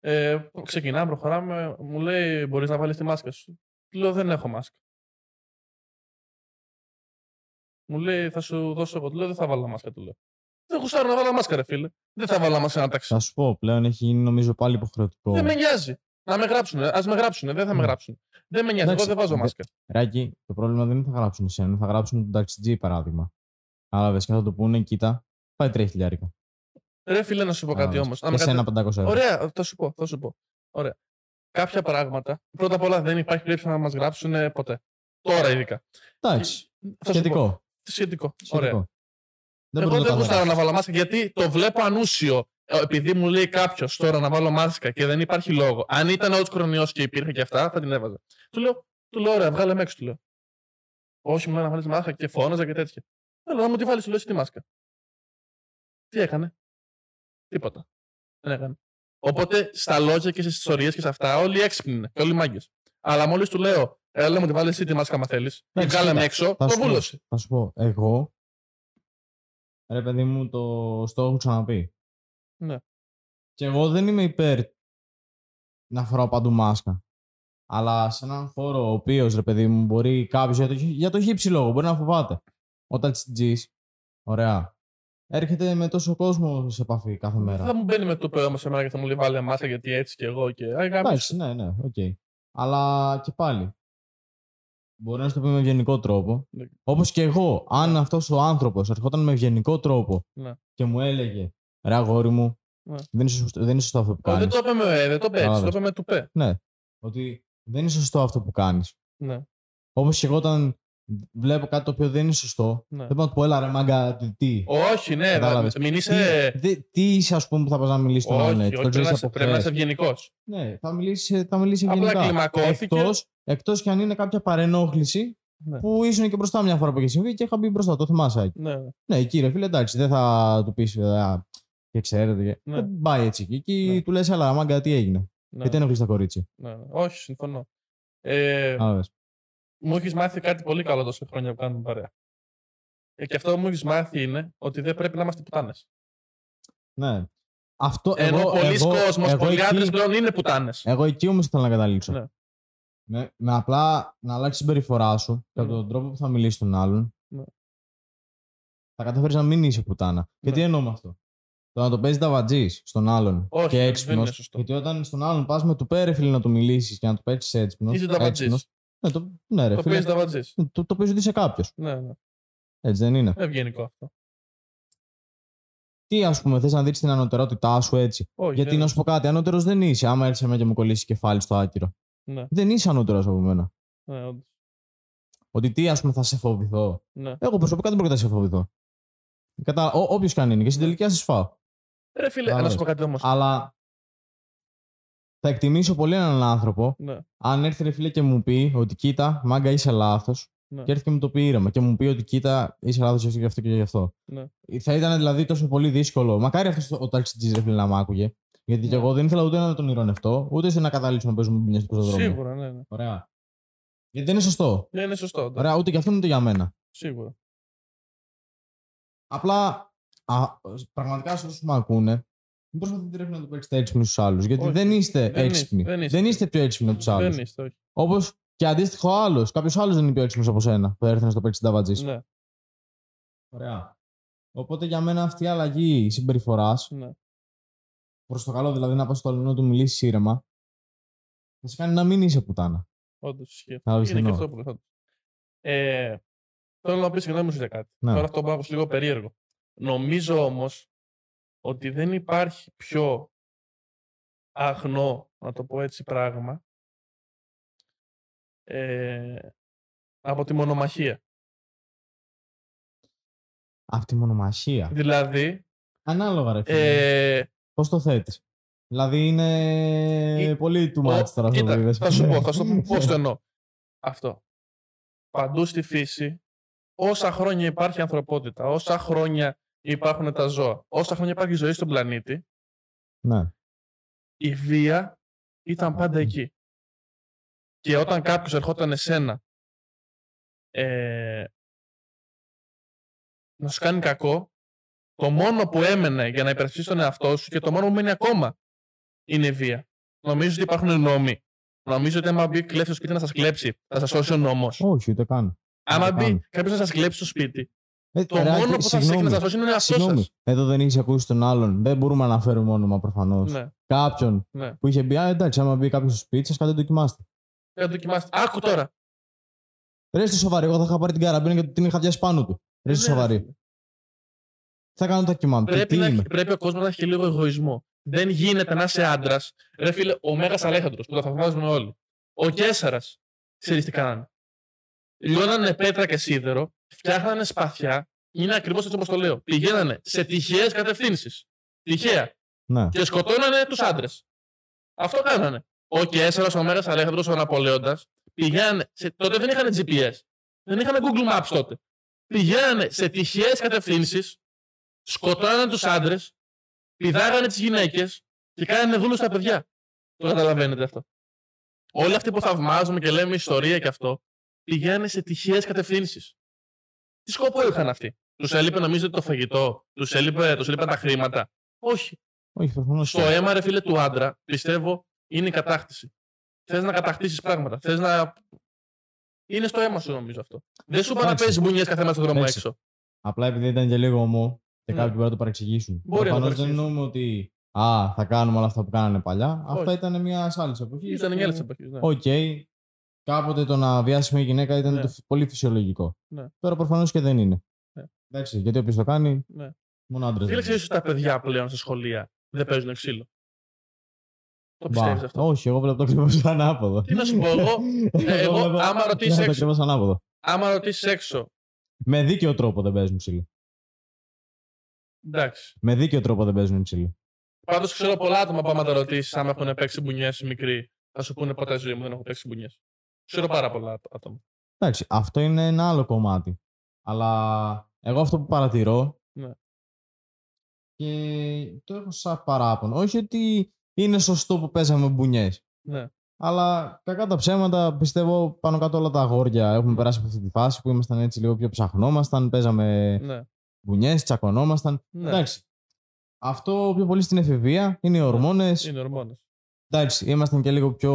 Speaker 2: Ε, ξεκινάμε, προχωράμε. Μου λέει: Μπορείς να βάλεις τη μάσκα σου; Του λέω: Δεν έχω μάσκα. Μου λέει: Θα σου δώσω εγώ. Του λέω: Δεν θα βάλω μάσκα. Του λέω. Δεν γουστάρω να βάλω μάσκα, ρε φίλε. Δεν θα βάλω μάσκα σε ένα ταξί.
Speaker 1: θα σου πω, πλέον έχει γίνει νομίζω πάλι υποχρεωτικό.
Speaker 2: Δεν με νοιάζει. Να με γράψουν. Α με γράψουν. Δεν θα με
Speaker 1: Μμ.
Speaker 2: γράψουν. Δεν με νοιάζει. Εγώ
Speaker 1: Εντάξει,
Speaker 2: δεν βάζω
Speaker 1: δε-
Speaker 2: μάσκα.
Speaker 1: Ράκη, το πρόβλημα δεν είναι θα γράψουν εσένα, θα γράψουν τον ταξιτζή παράδειγμα. Αλλά και θα το πούνε, κοίτα, πάει τρία χιλιάρικα.
Speaker 2: Ρε φίλε, να σου πω κάτι
Speaker 1: Κατάλαβες.
Speaker 2: όμω.
Speaker 1: Και σε ένα 500 ευρώ.
Speaker 2: Ωραία, θα σου πω, θα σου πω. Ωραία. Κάποια πράγματα, πρώτα απ' όλα δεν υπάρχει περίπτωση να μας γράψουν ε, ποτέ. Τώρα ειδικά.
Speaker 1: Εντάξει,
Speaker 2: Θα σου πω.
Speaker 1: σχετικό.
Speaker 2: Σχετικό.
Speaker 1: σχετικό.
Speaker 2: Ωραία.
Speaker 1: Δεν
Speaker 2: Εγώ
Speaker 1: μπορεί
Speaker 2: δεν
Speaker 1: να τα
Speaker 2: γουστάρω να
Speaker 1: γράψεις.
Speaker 2: βάλω μάσκα γιατί το βλέπω ανούσιο. Ε, Επειδή μου λέει κάποιος τώρα να βάλω μάσκα και δεν υπάρχει λόγο. Αν ήταν ο κορονοϊό και υπήρχε και αυτά, θα την έβαζα. Του λέω, του λέω ωραία, βγάλε με έξω, του λέω. Όχι, μου λέει να βάλει μάσκα και φώναζα και τέτοια. Θέλω να μου τη βάλεις, του λέω εσύ τη μάσκα. Τι έκανε. Τίποτα. Δεν έκανε. Οπότε στα λόγια και στις ιστορίες και σε αυτά, όλοι έξυπνοι είναι και όλοι μάγκες. Αλλά μόλις του λέω, έλα μου τη βάλει εσύ τη μάσκα, μα θέλεις, και
Speaker 1: Εντάξει,
Speaker 2: βγάλε με
Speaker 1: κοίτα,
Speaker 2: έξω,
Speaker 1: θα
Speaker 2: το
Speaker 1: σου πω.
Speaker 2: βούλωσε.
Speaker 1: Θα σου πω, εγώ. Ρε παιδί μου, το στο έχω ξαναπεί.
Speaker 2: Ναι.
Speaker 1: Και εγώ δεν είμαι υπέρ να φοράω παντού μάσκα. Αλλά σε έναν χώρο ο οποίος ρε παιδί μου μπορεί κάποιος για, το, για τον χι ψι λόγο μπορεί να φοβάται. Όταν τη ωραία. Έρχεται με τόσο κόσμο σε επαφή κάθε μέρα.
Speaker 2: Θα μου μπαίνει με το πέ όμω εμένα και θα μου λέει βάλε μάσκα γιατί έτσι και εγώ και. Άι, γάμισε.
Speaker 1: Εντάξει, ναι, ναι, οκ. Αλλά και πάλι. Μπορεί να σου το πει με ευγενικό τρόπο.
Speaker 2: Ναι.
Speaker 1: Όπως και εγώ, αν αυτός ο άνθρωπος ερχόταν με ευγενικό τρόπο
Speaker 2: Ναι.
Speaker 1: και μου έλεγε Ρε αγόρι μου,
Speaker 2: Ναι.
Speaker 1: δεν, είναι σωστό, δεν είναι σωστό αυτό που
Speaker 2: Ω,
Speaker 1: κάνεις.
Speaker 2: Δεν το είπε με ε, δεν το είπε έτσι, το
Speaker 1: Κατάλαβες.
Speaker 2: είπε με του πέ.
Speaker 1: Ναι. Ότι δεν είναι σωστό αυτό που κάνεις.
Speaker 2: Ναι.
Speaker 1: Όπως και εγώ όταν βλέπω κάτι το οποίο δεν είναι σωστό,
Speaker 2: Ναι.
Speaker 1: δεν μπορώ να του πω έλα ρε μάγκα, τι. τι.
Speaker 2: Όχι, ναι,
Speaker 1: Κατάλαβες.
Speaker 2: δε- μην είσαι.
Speaker 1: Τι, δε- τι είσαι, ας πούμε, που θα πας να μιλήσεις τον άλλον
Speaker 2: Όχι,
Speaker 1: έτσι.
Speaker 2: όχι,
Speaker 1: τον
Speaker 2: πρέπει
Speaker 1: ξέρεις
Speaker 2: να είσαι-
Speaker 1: από
Speaker 2: πρέπει να είσαι
Speaker 1: χθες.
Speaker 2: ευγενικός.
Speaker 1: Ναι, θα μιλήσεις, θα μιλήσεις
Speaker 2: Απλά
Speaker 1: ευγενικά.
Speaker 2: κλιμακώθηκε.
Speaker 1: Εκτός, εκτός και αν είναι κάποια παρενόχληση
Speaker 2: Ναι.
Speaker 1: που ήσουν και μπροστά μια φορά που είχε συμβεί και είχα μπει μπροστά. Το θυμάσαι. Άκη.
Speaker 2: Ναι, ναι.
Speaker 1: Ναι, κύριε φίλε, εντάξει, δεν θα του πεις. Και ξέρετε. και-
Speaker 2: Ναι.
Speaker 1: Δεν πάει έτσι. Και εκεί
Speaker 2: Ναι.
Speaker 1: του λες, αλλά μάγκα, τι έγινε;
Speaker 2: ναι,
Speaker 1: Γιατί ενοχλείς τα κορίτσια;
Speaker 2: ναι, ναι. Όχι, συμφωνώ. Ε,
Speaker 1: Κατάλαβες.
Speaker 2: Μου έχεις μάθει κάτι πολύ καλό τόσα χρόνια που κάνουμε παρέα. Ε, και αυτό που μου έχεις μάθει είναι ότι δεν πρέπει να είμαστε πουτάνες.
Speaker 1: Ναι. Αυτό,
Speaker 2: Ενώ
Speaker 1: εγώ,
Speaker 2: πολλοί
Speaker 1: εγώ,
Speaker 2: κόσμος,
Speaker 1: εγώ
Speaker 2: πολλοί
Speaker 1: εκεί-
Speaker 2: άντρες πλέον είναι πουτάνες.
Speaker 1: Εγώ εκεί όμως θέλω να καταλήξω.
Speaker 2: Ναι.
Speaker 1: Με, με απλά να αλλάξει την συμπεριφορά σου και από
Speaker 2: Ναι.
Speaker 1: τον τρόπο που θα μιλήσεις τον άλλον.
Speaker 2: Ναι.
Speaker 1: Θα καταφέρεις να μην είσαι πουτάνα. Και
Speaker 2: Ναι.
Speaker 1: τι εννοώ με αυτό; Το να το παίζεις ταβατζή στον άλλον
Speaker 2: Όχι,
Speaker 1: και
Speaker 2: δεν
Speaker 1: έξυπνος.
Speaker 2: είναι σωστό.
Speaker 1: Γιατί όταν στον άλλον πας με του πέρα φίλε να του μιλήσεις και να του παίξεις έξυπνος.
Speaker 2: Είσαι ταβατζής.
Speaker 1: Ναι, το, ναι, ρε,
Speaker 2: Το
Speaker 1: φίλε,
Speaker 2: παίζεις ταβατζής.
Speaker 1: το, το παίζεις ότι είσαι κάποιος.
Speaker 2: Ναι, ναι.
Speaker 1: Έτσι δεν είναι.
Speaker 2: Ευγενικό αυτό.
Speaker 1: Τι ας πούμε, θες να δεις την ανωτερότητά σου έτσι.
Speaker 2: Όχι,
Speaker 1: Γιατί
Speaker 2: δεν
Speaker 1: να σου πω κάτι, ανώτερος δεν είσαι. Άμα έρθει με και μου κολλήσει κεφάλι στο άκυρο.
Speaker 2: Ναι,
Speaker 1: Δεν είσαι ανώτερος από μένα.
Speaker 2: ναι, όντως.
Speaker 1: Ότι τι, ας πούμε, θα σε φοβηθώ.
Speaker 2: Ναι.
Speaker 1: Εγώ προσωπικά δεν πρόκειται να σε φοβηθώ. Κατά... Όποιος και αν είναι. Και στην τελική θα σε φάω.
Speaker 2: Ρε φίλε,
Speaker 1: Κατάλαβες.
Speaker 2: να σου πω κάτι όμως.
Speaker 1: Αλλά θα εκτιμήσω πολύ έναν άνθρωπο
Speaker 2: Ναι,
Speaker 1: αν έρθει ρε φίλε και μου πει ότι κοίτα, μάγκα είσαι λάθος.
Speaker 2: Ναι.
Speaker 1: Και έρθει και μου το πει ήρεμα και μου πει ότι κοίτα, είσαι λάθος γι' αυτό και γι' αυτό και γι' αυτό.
Speaker 2: ναι.
Speaker 1: Θα ήταν δηλαδή τόσο πολύ δύσκολο. Μακάρι αυτός ο ταξιτζής ρε φίλε να μ' άκουγε. Γιατί και
Speaker 2: Ναι.
Speaker 1: εγώ δεν ήθελα ούτε να τον ηρωνευτώ, ούτε σε να καταλήξουμε να παίζουμε μπινιέ στον δρόμο.
Speaker 2: Σίγουρα, ναι, ναι.
Speaker 1: Ωραία. Γιατί δεν είναι σωστό.
Speaker 2: Ναι, είναι σωστό. εντάξει.
Speaker 1: Ωραία, ούτε για αυτόν ούτε για μένα.
Speaker 2: Σίγουρα.
Speaker 1: Απλά α, πραγματικά σε όσους με ακούνε, μην προσπαθείτε ρε, φίλε, να το παίξετε έξυπνοι στου άλλους. Γιατί
Speaker 2: Όχι.
Speaker 1: δεν είστε
Speaker 2: Δεν είστε,
Speaker 1: έξυπνοι.
Speaker 2: δεν
Speaker 1: Δεν
Speaker 2: είστε.
Speaker 1: είστε, πιο έξυπνοι από τους άλλους.
Speaker 2: Δεν είστε, όχι.
Speaker 1: Όπως και αντίστοιχο άλλος. Κάποιος άλλος δεν είναι πιο έξυπνος από σένα που θα έρθει να στο παίξει ταβατζή.
Speaker 2: Ναι,
Speaker 1: Ωραία. Οπότε για μένα αυτή η αλλαγή συμπεριφοράς,
Speaker 2: ναι.
Speaker 1: προς το καλό δηλαδή να πας στο άλλο να του μιλήσεις ήρεμα, θα σε κάνει να μην είσαι πουτάνα.
Speaker 2: Όντως ισχύει.
Speaker 1: Κατάλαβες τι
Speaker 2: Είναι και
Speaker 1: εννοώ.
Speaker 2: αυτό που λέω. Ε, θέλω να πεις συγγνώμη σου για κάτι.
Speaker 1: Ναι.
Speaker 2: Τώρα αυτό πάω λίγο περίεργο. Νομίζω όμως ότι δεν υπάρχει πιο αγνό, να το πω έτσι, πράγμα ε, από τη μονομαχία.
Speaker 1: Αυτή η μονομαχία.
Speaker 2: Δηλαδή,
Speaker 1: Ανάλογα, ρε φίλε.
Speaker 2: ε,
Speaker 1: Πώς το θέτεις; Δηλαδή είναι
Speaker 2: Ή-
Speaker 1: πολύ too
Speaker 2: ο-
Speaker 1: much τώρα αυτό που
Speaker 2: κοίτα,
Speaker 1: είπες.
Speaker 2: θα σου πω, θα σου πω πώς το εννοώ. Αυτό. Παντού στη φύση, όσα χρόνια υπάρχει ανθρωπότητα, όσα χρόνια υπάρχουν τα ζώα, όσα χρόνια υπάρχει ζωή στον πλανήτη,
Speaker 1: Ναι.
Speaker 2: η βία ήταν πάντα εκεί. Και όταν κάποιος ερχόταν εσένα ε, να σου κάνει κακό, το μόνο που έμενε για να υπερασπίσεις τον εαυτό σου και το μόνο που μένει ακόμα είναι η βία. Νομίζω ότι υπάρχουν νόμοι. Νομίζω ότι άμα μπει κλέφτη στο σπίτι να σας κλέψει, θα σας σώσει ο νόμος.
Speaker 1: Όχι, ούτε καν.
Speaker 2: άμα
Speaker 1: ούτε
Speaker 2: μπει
Speaker 1: καν.
Speaker 2: κάποιος να σας κλέψει στο σπίτι,
Speaker 1: Ε,
Speaker 2: το
Speaker 1: ρε,
Speaker 2: μόνο
Speaker 1: Άκη,
Speaker 2: που θα σας έχει να σας σώσει είναι ο εαυτός
Speaker 1: Συγγνώμη.
Speaker 2: σας.
Speaker 1: Εδώ δεν έχεις ακούσει τον άλλον. Δεν μπορούμε να αναφέρουμε όνομα προφανώς.
Speaker 2: Ναι,
Speaker 1: Κάποιον
Speaker 2: ναι.
Speaker 1: που είχε μπει, α, εντάξει, άμα μπει κάποιος στο σπίτι σας, κάτι δοκιμάστε.
Speaker 2: Για να δοκιμάστε. Άκου τώρα.
Speaker 1: Ρε είστε σοβαροί, εγώ θα είχα πάρει την καραμπίνα και την είχα πιάσει πάνω του. Ρε είστε
Speaker 2: Ναι, ρε,
Speaker 1: σοβαροί.
Speaker 2: φίλε.
Speaker 1: Θα κάνω τα κοιμάμαι. Τι,
Speaker 2: Πρέπει,
Speaker 1: τι
Speaker 2: να,
Speaker 1: είμαι.
Speaker 2: έχει- πρέπει ο κόσμος να έχει και λίγο εγωισμό. Δεν γίνεται να είσαι άντρας. Ρε φίλε, ο Μέγας Αλέξανδρος που το θαυμάζουμε όλοι. Ο Κέσσαρα. Ξέρεις τι κάνανε. Λιώνανε πέτρα και σίδερο, φτιάχνανε σπαθιά. Είναι ακριβώς έτσι όπως το λέω. Πηγαίνανε σε τυχαίες κατευθύνσεις. Τυχαία.
Speaker 1: Ναι.
Speaker 2: Και σκοτώνανε τους άντρες. Αυτό κάνανε. Ο Κέσσαρα, ο Μέγα Αλέξανδρος, ο Ναπολέοντας πηγαίνανε. Σε... Τότε δεν είχαν GPS. Δεν είχαν Google Maps τότε. Πηγαίνανε σε τυχαίες κατευθύνσεις, σκοτώνανε τους άντρες, πηδάγανε τις γυναίκες και κάνανε δούλους στα παιδιά. Το καταλαβαίνετε αυτό. Όλοι αυτοί που θαυμάζουμε και λέμε ιστορία και αυτό, πηγαίνανε σε τυχαίες κατευθύνσεις. Τι σκοπό είχαν αυτοί; Τους έλειπε νομίζω το φαγητό, τους έλειπε, τους έλειπαν τα χρήματα; Όχι.
Speaker 1: Όχι, προφανώς.
Speaker 2: Στο αίμα, ρε φίλε του άντρα, πιστεύω είναι η κατάκτηση. Θες να κατακτήσεις πράγματα. Θες να. Είναι στο αίμα σου νομίζω αυτό. Δεν σου πάει να
Speaker 1: Εντάξει.
Speaker 2: παίζεις μπουνιές κάθε μέρα στον δρόμο
Speaker 1: Εντάξει.
Speaker 2: έξω.
Speaker 1: Απλά επειδή ήταν και λίγο ωμό και
Speaker 2: Ναι.
Speaker 1: κάποιοι μπορεί να το παρεξηγήσουν.
Speaker 2: Μπορεί να το
Speaker 1: Προφανώς δεν
Speaker 2: παρεξηγήσουν.
Speaker 1: εννοούμε ότι α, θα κάνουμε όλα αυτά που κάνανε παλιά.
Speaker 2: Όχι.
Speaker 1: Αυτά ήταν μιας άλλης εποχής.
Speaker 2: Ήταν μια άλλη εποχής. Ναι.
Speaker 1: Οκ. Κάποτε το να βιάσεις μια γυναίκα ήταν
Speaker 2: Ναι.
Speaker 1: το φι- πολύ φυσιολογικό.
Speaker 2: Ναι.
Speaker 1: Τώρα προφανώς και δεν είναι.
Speaker 2: Ναι.
Speaker 1: Εντάξει, γιατί όποιος το κάνει,
Speaker 2: Ναι.
Speaker 1: μόνο άντρε.
Speaker 2: Φίλε, ξέρεις ότι τα παιδιά πλέον στα σχολεία δεν παίζουν ξύλο; Το πιστεύεις αυτό;
Speaker 1: Όχι, εγώ βλέπω το ακριβώς ανάποδο.
Speaker 2: Τι να σου πω, εγώ- ε, εγώ,
Speaker 1: βλέπω-
Speaker 2: άμα ρωτήσεις
Speaker 1: βλέπω το
Speaker 2: έξω-
Speaker 1: ακριβώς ανάποδο.
Speaker 2: Άμα ρωτήσεις έξω.
Speaker 1: Με δίκαιο τρόπο δεν παίζουν ξύλο.
Speaker 2: Εντάξει.
Speaker 1: Με δίκαιο τρόπο δεν παίζουν ξύλο.
Speaker 2: Πάντως ξέρω πολλά άτομα που άμα τα ρωτήσεις, άμα έχουν παίξει μπουνιές μικροί, θα σου πούνε ποτέ ζωή μου δεν έχω παίξει μπουνιές. Ξέρω πάρα πολλά άτομα.
Speaker 1: Εντάξει, αυτό είναι ένα άλλο κομμάτι. Αλλά εγώ αυτό που παρατηρώ.
Speaker 2: Ναι.
Speaker 1: Και το έχω σαν παράπονο. Όχι ότι είναι σωστό που παίζαμε μπουνιές.
Speaker 2: Ναι.
Speaker 1: Αλλά κακά τα ψέματα, πιστεύω πάνω κάτω όλα τα αγόρια έχουμε περάσει από αυτή τη φάση που ήμασταν έτσι λίγο πιο ψαχνόμασταν, παίζαμε
Speaker 2: Ναι.
Speaker 1: μπουνιές, τσακωνόμασταν.
Speaker 2: Ναι.
Speaker 1: Εντάξει. Αυτό πιο πολύ στην εφηβεία είναι οι ορμόνες.
Speaker 2: Είναι ορμόνες.
Speaker 1: Εντάξει, ήμασταν και λίγο πιο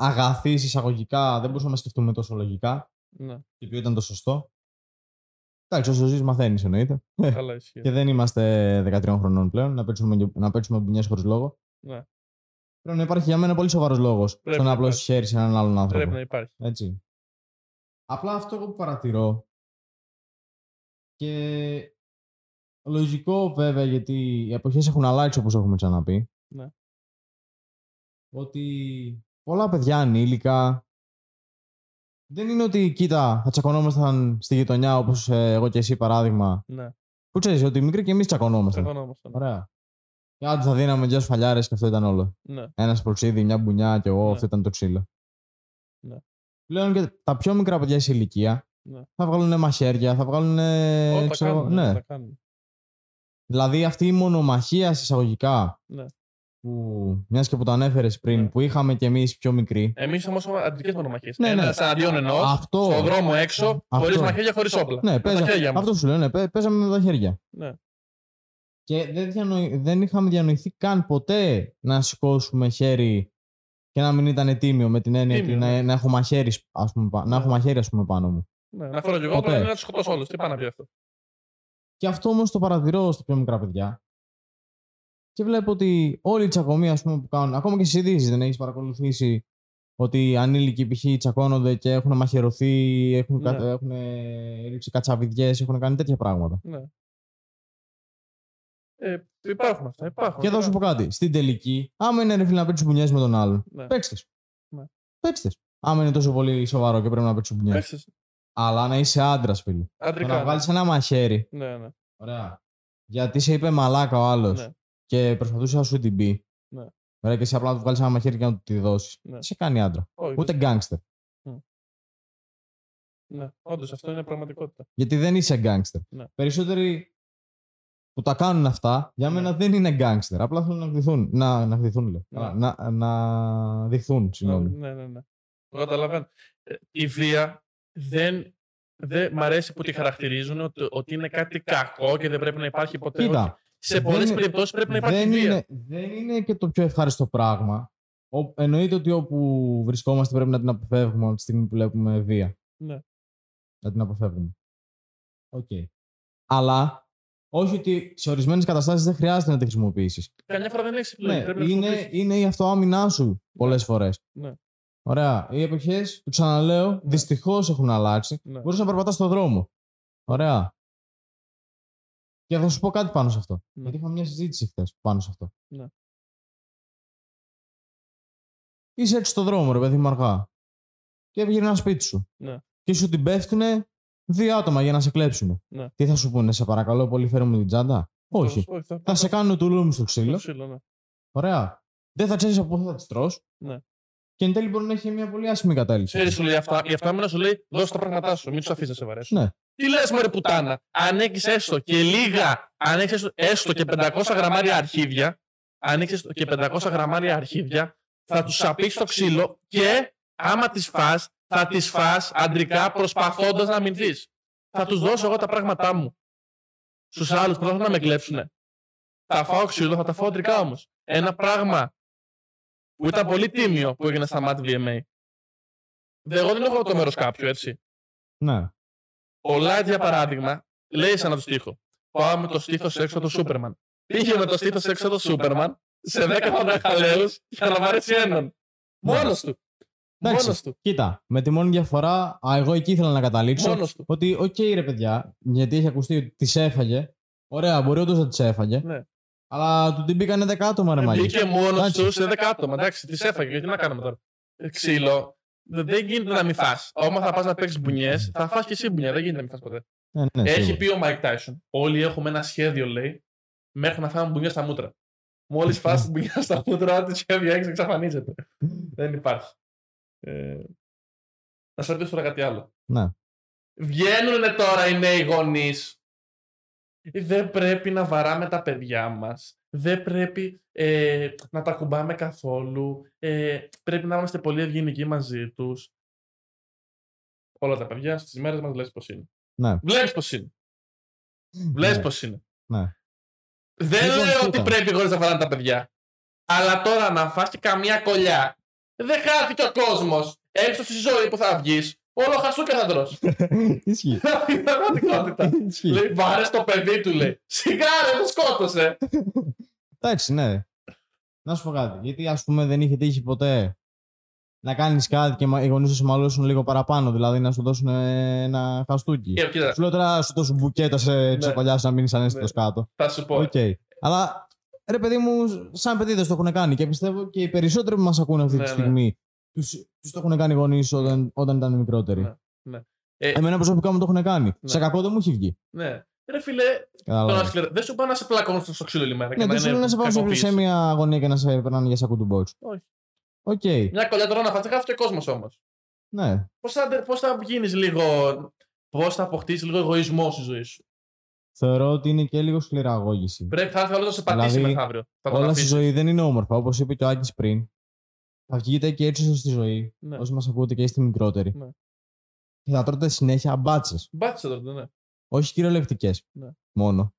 Speaker 1: αγαθοί εισαγωγικά. Δεν μπορούσαμε να σκεφτούμε τόσο λογικά.
Speaker 2: Ναι,
Speaker 1: Και ποιο ήταν το σωστό. Εντάξει, όσο ζεις, μαθαίνεις εννοείται.
Speaker 2: καλά ισχύει.
Speaker 1: Και δεν είμαστε 13 χρονών πλέον να παίξουμε, να παίξουμε μπουνιές χωρίς λόγο.
Speaker 2: Ναι.
Speaker 1: Πρέπει να υπάρχει για μένα πολύ σοβαρός λόγος στο
Speaker 2: να
Speaker 1: να απλώσεις χέρι σε έναν άλλον άνθρωπο.
Speaker 2: Πρέπει να υπάρχει.
Speaker 1: Έτσι. Απλά αυτό εγώ που παρατηρώ και λογικό βέβαια γιατί οι εποχές έχουν αλλάξει όπως έχουμε ξαναπεί.
Speaker 2: Ναι.
Speaker 1: Ότι πολλά παιδιά ανήλικα δεν είναι ότι κοίτα θα τσακωνόμασταν στη γειτονιά όπως ε, εγώ και εσύ παράδειγμα.
Speaker 2: Ναι,
Speaker 1: Που ξέρεις ότι μικροί και εμείς τσακωνόμασταν.
Speaker 2: τσακωνόμασταν.
Speaker 1: Ωραία. Και άντε θα δίναμε δυο σφαλιάρες και αυτό ήταν όλο.
Speaker 2: Ναι,
Speaker 1: Ένα προξίδι, μια μπουνιά και εγώ,
Speaker 2: Ναι.
Speaker 1: αυτό ήταν το ξύλο.
Speaker 2: Ναι.
Speaker 1: Πλέον και τα πιο μικρά παιδιά σε ηλικία
Speaker 2: Ναι.
Speaker 1: θα βγάλουν μαχαίρια, θα βγάλουν.
Speaker 2: Όλα τα
Speaker 1: ξέρω, εγώ,
Speaker 2: κάνουν.
Speaker 1: ναι.
Speaker 2: όλα τα κάνουν.
Speaker 1: Δηλαδή αυτή η μονομαχία εισαγωγικά.
Speaker 2: Ναι.
Speaker 1: Που, μιας και που το ανέφερες πριν,
Speaker 2: Ναι.
Speaker 1: που είχαμε κι εμείς πιο μικροί.
Speaker 2: Εμείς όμως έχουμε αντρικέ μονομαχίες.
Speaker 1: Ναι, ναι.
Speaker 2: Ένας εναντίον ενός,
Speaker 1: Αυτό.
Speaker 2: στον δρόμο έξω,
Speaker 1: Αυτό.
Speaker 2: χωρίς μαχαίρια, χωρίς όπλα.
Speaker 1: Ναι,
Speaker 2: Με τα
Speaker 1: παίζα,
Speaker 2: χέρια μας.
Speaker 1: αυτό σου λέω, ναι, παί- παίζαμε με τα χέρια.
Speaker 2: Ναι.
Speaker 1: Και δεν, διανοη- δεν είχαμε διανοηθεί καν ποτέ να σηκώσουμε χέρι και να μην ήταν τίμιο με την έννοια
Speaker 2: Τίμιο,
Speaker 1: ότι να,
Speaker 2: ναι.
Speaker 1: να έχω μαχαίρι, ας πούμε, πα- να έχω μαχαίρι ας πούμε, πάνω μου.
Speaker 2: Ναι, να φέρω κι εγώ,
Speaker 1: Ποτέ.
Speaker 2: πρέπει να τους σκοτώσω όλους. Τι πάει να πει αυτό.
Speaker 1: Και αυτό όμως το παρατηρώ στα πιο μικρά παιδιά. Και βλέπω ότι όλοι οι τσακωμοί ας πούμε, που κάνουν, ακόμα και στις ειδήσεις δεν έχεις παρακολουθήσει ότι οι ανήλικοι π.χ. τσακώνονται και έχουν μαχαιρωθεί, έχουν,
Speaker 2: Ναι.
Speaker 1: κα- έχουν ρίξει κατσαβιδιές, έχουν κάνει τέτοια πράγματα.
Speaker 2: Ναι. Ε, υπάρχουν αυτά. Υπάρχουν.
Speaker 1: Και θα σου πω κάτι. Στην τελική, άμα είναι ρε φίλε να παίξεις μπουνιές με τον άλλον,
Speaker 2: Ναι.
Speaker 1: παίξτες.
Speaker 2: Ναι.
Speaker 1: Παίξτες. Άμα είναι τόσο πολύ σοβαρό και πρέπει να παίξεις μπουνιές.
Speaker 2: Παίξτες.
Speaker 1: Αλλά να είσαι άντρας, φίλε. Το
Speaker 2: Αντρικά.
Speaker 1: να βγάλεις ένα μαχαίρι.
Speaker 2: Ναι, ναι.
Speaker 1: Ωραία. Γιατί σε είπε μαλάκα ο άλλος
Speaker 2: Ναι.
Speaker 1: Και προσπαθούσε να σου την πει.
Speaker 2: Ναι.
Speaker 1: Ωραία, και εσύ απλά να του βγάλεις ένα μαχαίρι και να του τη δώσεις.
Speaker 2: Ναι.
Speaker 1: Δεν σε κάνει άντρα.
Speaker 2: Όχι,
Speaker 1: Ούτε γκάγκστερ.
Speaker 2: Ναι, όντως αυτό είναι πραγματικότητα.
Speaker 1: Γιατί δεν είσαι γκάγκστερ.
Speaker 2: Ναι.
Speaker 1: Περισσότεροι που τα κάνουν αυτά, για μένα
Speaker 2: Ναι.
Speaker 1: δεν είναι γκάγκστερ. Απλά θέλουν να γδυθούν. Να, να γδυθούν, λέω.
Speaker 2: Ναι.
Speaker 1: Να, να δειχθούν, συγγνώμη.
Speaker 2: Ναι, ναι, ναι. Το καταλαβαίνω. Ε, Η βία δεν, δεν μ' αρέσει που τη χαρακτηρίζουν ότι, ότι είναι κάτι κακό και δεν πρέπει να υπάρχει ποτέ.
Speaker 1: Κοίτα,
Speaker 2: Όχι. Σε
Speaker 1: δεν
Speaker 2: πολλές
Speaker 1: είναι-
Speaker 2: περιπτώσεις πρέπει να υπάρχει
Speaker 1: δεν,
Speaker 2: βία.
Speaker 1: είναι, δεν είναι και το πιο ευχάριστο πράγμα. Ο, εννοείται ότι όπου βρισκόμαστε πρέπει να την αποφεύγουμε από τη στιγμή που βλέπουμε βία.
Speaker 2: Ναι.
Speaker 1: Να την αποφεύγουμε. Οκ. Αλλά όχι ότι σε ορισμένες καταστάσεις δεν χρειάζεται να τη χρησιμοποιήσεις.
Speaker 2: Καμιά φορά δεν έχεις επιλογή.
Speaker 1: Ναι,
Speaker 2: πρέπει να
Speaker 1: είναι,
Speaker 2: χρησιμοποιήσεις.
Speaker 1: είναι η αυτοάμυνά σου πολλές φορές.
Speaker 2: Ναι.
Speaker 1: Ωραία. Οι εποχές, το ξαναλέω, δυστυχώς έχουν αλλάξει.
Speaker 2: Ναι.
Speaker 1: Μπορείς να περπατάς στον δρόμο. Ωραία. Και θα σου πω κάτι πάνω σε αυτό.
Speaker 2: Ναι.
Speaker 1: Γιατί είχαμε μια συζήτηση χθες πάνω σε αυτό.
Speaker 2: Ναι.
Speaker 1: Είσαι έτσι στον δρόμο, ρε παιδί μου, αργά. Και έβγαινε ένα σπίτι σου.
Speaker 2: Ναι.
Speaker 1: Και σου την πέφτουνε δύο άτομα για να σε κλέψουν.
Speaker 2: Ναι.
Speaker 1: Τι θα σου πούνε, σε παρακαλώ πολύ, φέρε μου την τσάντα; Όχι.
Speaker 2: Όχι, θα,
Speaker 1: Θα σε κάνουν του λούμου στο ξύλο.
Speaker 2: Το ξύλο, ναι.
Speaker 1: Ωραία. Δεν θα ξέρεις από πού θα τις τρως.
Speaker 2: Ναι.
Speaker 1: Και εν τέλει μπορεί να έχει μια πολύ άσχημη κατάληξη.
Speaker 2: Ξέρεις, σου λέει αυτά. Η αυτάμενα σου λέει: Δώσε τα πράγματά σου, μην τους αφήσεις να σε βαρέσουν.
Speaker 1: Ναι.
Speaker 2: Τι λες, Μωρέ πουτάνα, αν έχεις έστω και λίγα, αν έχεις έστω, έστω και 500 γραμμάρια αρχίδια, αν έχεις έστω και 500 γραμμάρια αρχίδια, θα τους σαπίσεις το ξύλο και άμα τις φας, θα τις φας αντρικά προσπαθώντας να αμυνθεί. Θα τους δώσω εγώ τα πράγματά μου. Στους άλλους που θα έρθουν να με κλέψουν. Θα φάω ξύλο, θα τα φάω αντρικά όμως. Ένα πράγμα που ήταν πολύ τίμιο που έγινε στα Mad VMA. Δε, Εγώ δεν έχω το μέρος κάποιου, έτσι.
Speaker 1: Ναι.
Speaker 2: Ο Λάιτ, για παράδειγμα, λέει σε ένα το στίχο. Πάω με το στήθος έξω το Σούπερμαν. Πήγε με το στήθος έξω το Σούπερμαν σε 10 φανακαλαίου για να βαρέσει έναν. Μόνος του.
Speaker 1: Εντάξει.
Speaker 2: Μόνος του.
Speaker 1: Κοίτα, με τη μόνη διαφορά, α, εγώ εκεί ήθελα να καταλήξω.
Speaker 2: Μόνος του.
Speaker 1: Ότι, οκ, ρε παιδιά, γιατί έχει ακουστεί ότι τις έφαγε. Ωραία, μπορεί όντως να τις έφαγε.
Speaker 2: Ναι.
Speaker 1: Αλλά του την μπήκανε 10 άτομα, ρε μάγια.
Speaker 2: Μπήκε μόνος
Speaker 1: Εντάξει.
Speaker 2: του σε 10 άτομα. Εντάξει, τις έφαγε. Γιατί να κάνουμε τώρα. Ε, Ξύλο. Δεν δεν γίνεται να μην φας. Όμως θα πας να παίξεις μπουνιές, θα φας και εσύ μπουνιά. Δεν γίνεται να μην φας ποτέ.
Speaker 1: Ναι, ναι,
Speaker 2: Έχει
Speaker 1: σίγουρα.
Speaker 2: πει ο Mike Tyson. Όλοι έχουμε ένα σχέδιο, λέει, μέχρι να φάμε μπουνιά στα μούτρα. Μόλις φας την μπουνιά στα μούτρα, ό,τι σχέδιο έχει εξαφανίζεται. Δεν υπάρχει. Ε, να σα ρωτήσω τώρα κάτι άλλο.
Speaker 1: Ναι.
Speaker 2: Βγαίνουν τώρα οι νέοι γονείς. Δεν πρέπει να βαράμε τα παιδιά μας. Δεν πρέπει ε, να τα κουμπάμε καθόλου. Ε, πρέπει να είμαστε πολύ ευγενικοί μαζί τους. Όλα τα παιδιά στις μέρες μας βλέπεις πώς είναι.
Speaker 1: Ναι.
Speaker 2: Βλέπεις πώς είναι. Βλέπεις
Speaker 1: Ναι.
Speaker 2: πώς είναι.
Speaker 1: Ναι.
Speaker 2: Δεν
Speaker 1: Λοιπόν,
Speaker 2: λέω
Speaker 1: κοίτα.
Speaker 2: ότι πρέπει χωρίς να φάνε τα παιδιά. Αλλά τώρα να φας και καμία κολλιά. Δεν χάθηκε ο κόσμος. Έξω στη ζωή που θα βγεις. Όλο χαστούκια θα τρως.
Speaker 1: Ισχύει.
Speaker 2: Είναι πραγματικότητα.
Speaker 1: Ισχύει.
Speaker 2: λέει, βάρε το παιδί του, λέει. Σιγά ρε, το σκότωσε.
Speaker 1: Εντάξει, ναι. Να σου πω κάτι. Γιατί ας πούμε δεν είχε τύχει ποτέ να κάνεις κάτι και μα- οι γονείς σου σε μαλώσουν λίγο παραπάνω. Δηλαδή να σου δώσουν ε, ένα χαστούκι.
Speaker 2: Και, κοίτα,
Speaker 1: Σου λέω τώρα να σου δώσουν μπουκέτα σε ξεκωλιάσει να μείνεις αναίσθητος
Speaker 2: Ναι.
Speaker 1: κάτω.
Speaker 2: θα σου πω.
Speaker 1: Οκ. Αλλά ρε παιδί μου, σαν παιδί δεν στο έχουν κάνει και πιστεύω και οι περισσότεροι που μας ακούνε αυτή
Speaker 2: Ναι,
Speaker 1: τη
Speaker 2: ναι.
Speaker 1: στιγμή τους, τους το έχουν κάνει οι γονείς όταν, όταν ήταν μικρότεροι.
Speaker 2: Ναι, ναι. Ε,
Speaker 1: Εμένα προσωπικά μου το έχουν κάνει. Σε κακό δεν μου έχει βγει.
Speaker 2: ναι. Ρε φίλε,
Speaker 1: Κατάλαβες.
Speaker 2: τώρα σκληρά. Δεν σου πάνε να σε πλακώνουν στο ξύλο όλη μέρα.
Speaker 1: Ναι, δεν σου λένε να σε πάω σε,
Speaker 2: κακοποίηση.
Speaker 1: σε μια αγωνία και να σε περνάνε για σάκο του μποξ.
Speaker 2: Όχι.
Speaker 1: Οκ.
Speaker 2: Μια κολλιά τώρα να φας, δεν χάθηκε ο κόσμος όμως.
Speaker 1: Ναι.
Speaker 2: Πώς θα, πώς θα γίνεις λίγο. Πώς θα αποκτήσεις λίγο εγωισμό στη ζωή σου;
Speaker 1: Θεωρώ ότι είναι και λίγο σκληραγώγηση.
Speaker 2: Πρέπει θα έρθει να σε πατήσει
Speaker 1: Δηλαδή,
Speaker 2: μεθαύριο. Θα τον
Speaker 1: Όλα στη
Speaker 2: αφήσεις.
Speaker 1: ζωή δεν είναι όμορφα. Όπως είπε και ο Άκη πριν. Θα βγείτε και έτσι στη ζωή.
Speaker 2: Ναι.
Speaker 1: Όσοι μας ακούτε και είστε μικρότεροι.
Speaker 2: Ναι.
Speaker 1: Και θα τρώτε συνέχεια μπάτσες.
Speaker 2: Μπάτσες τότε, ναι.
Speaker 1: Όχι κυριολεκτικές.
Speaker 2: Ναι.
Speaker 1: Μόνο.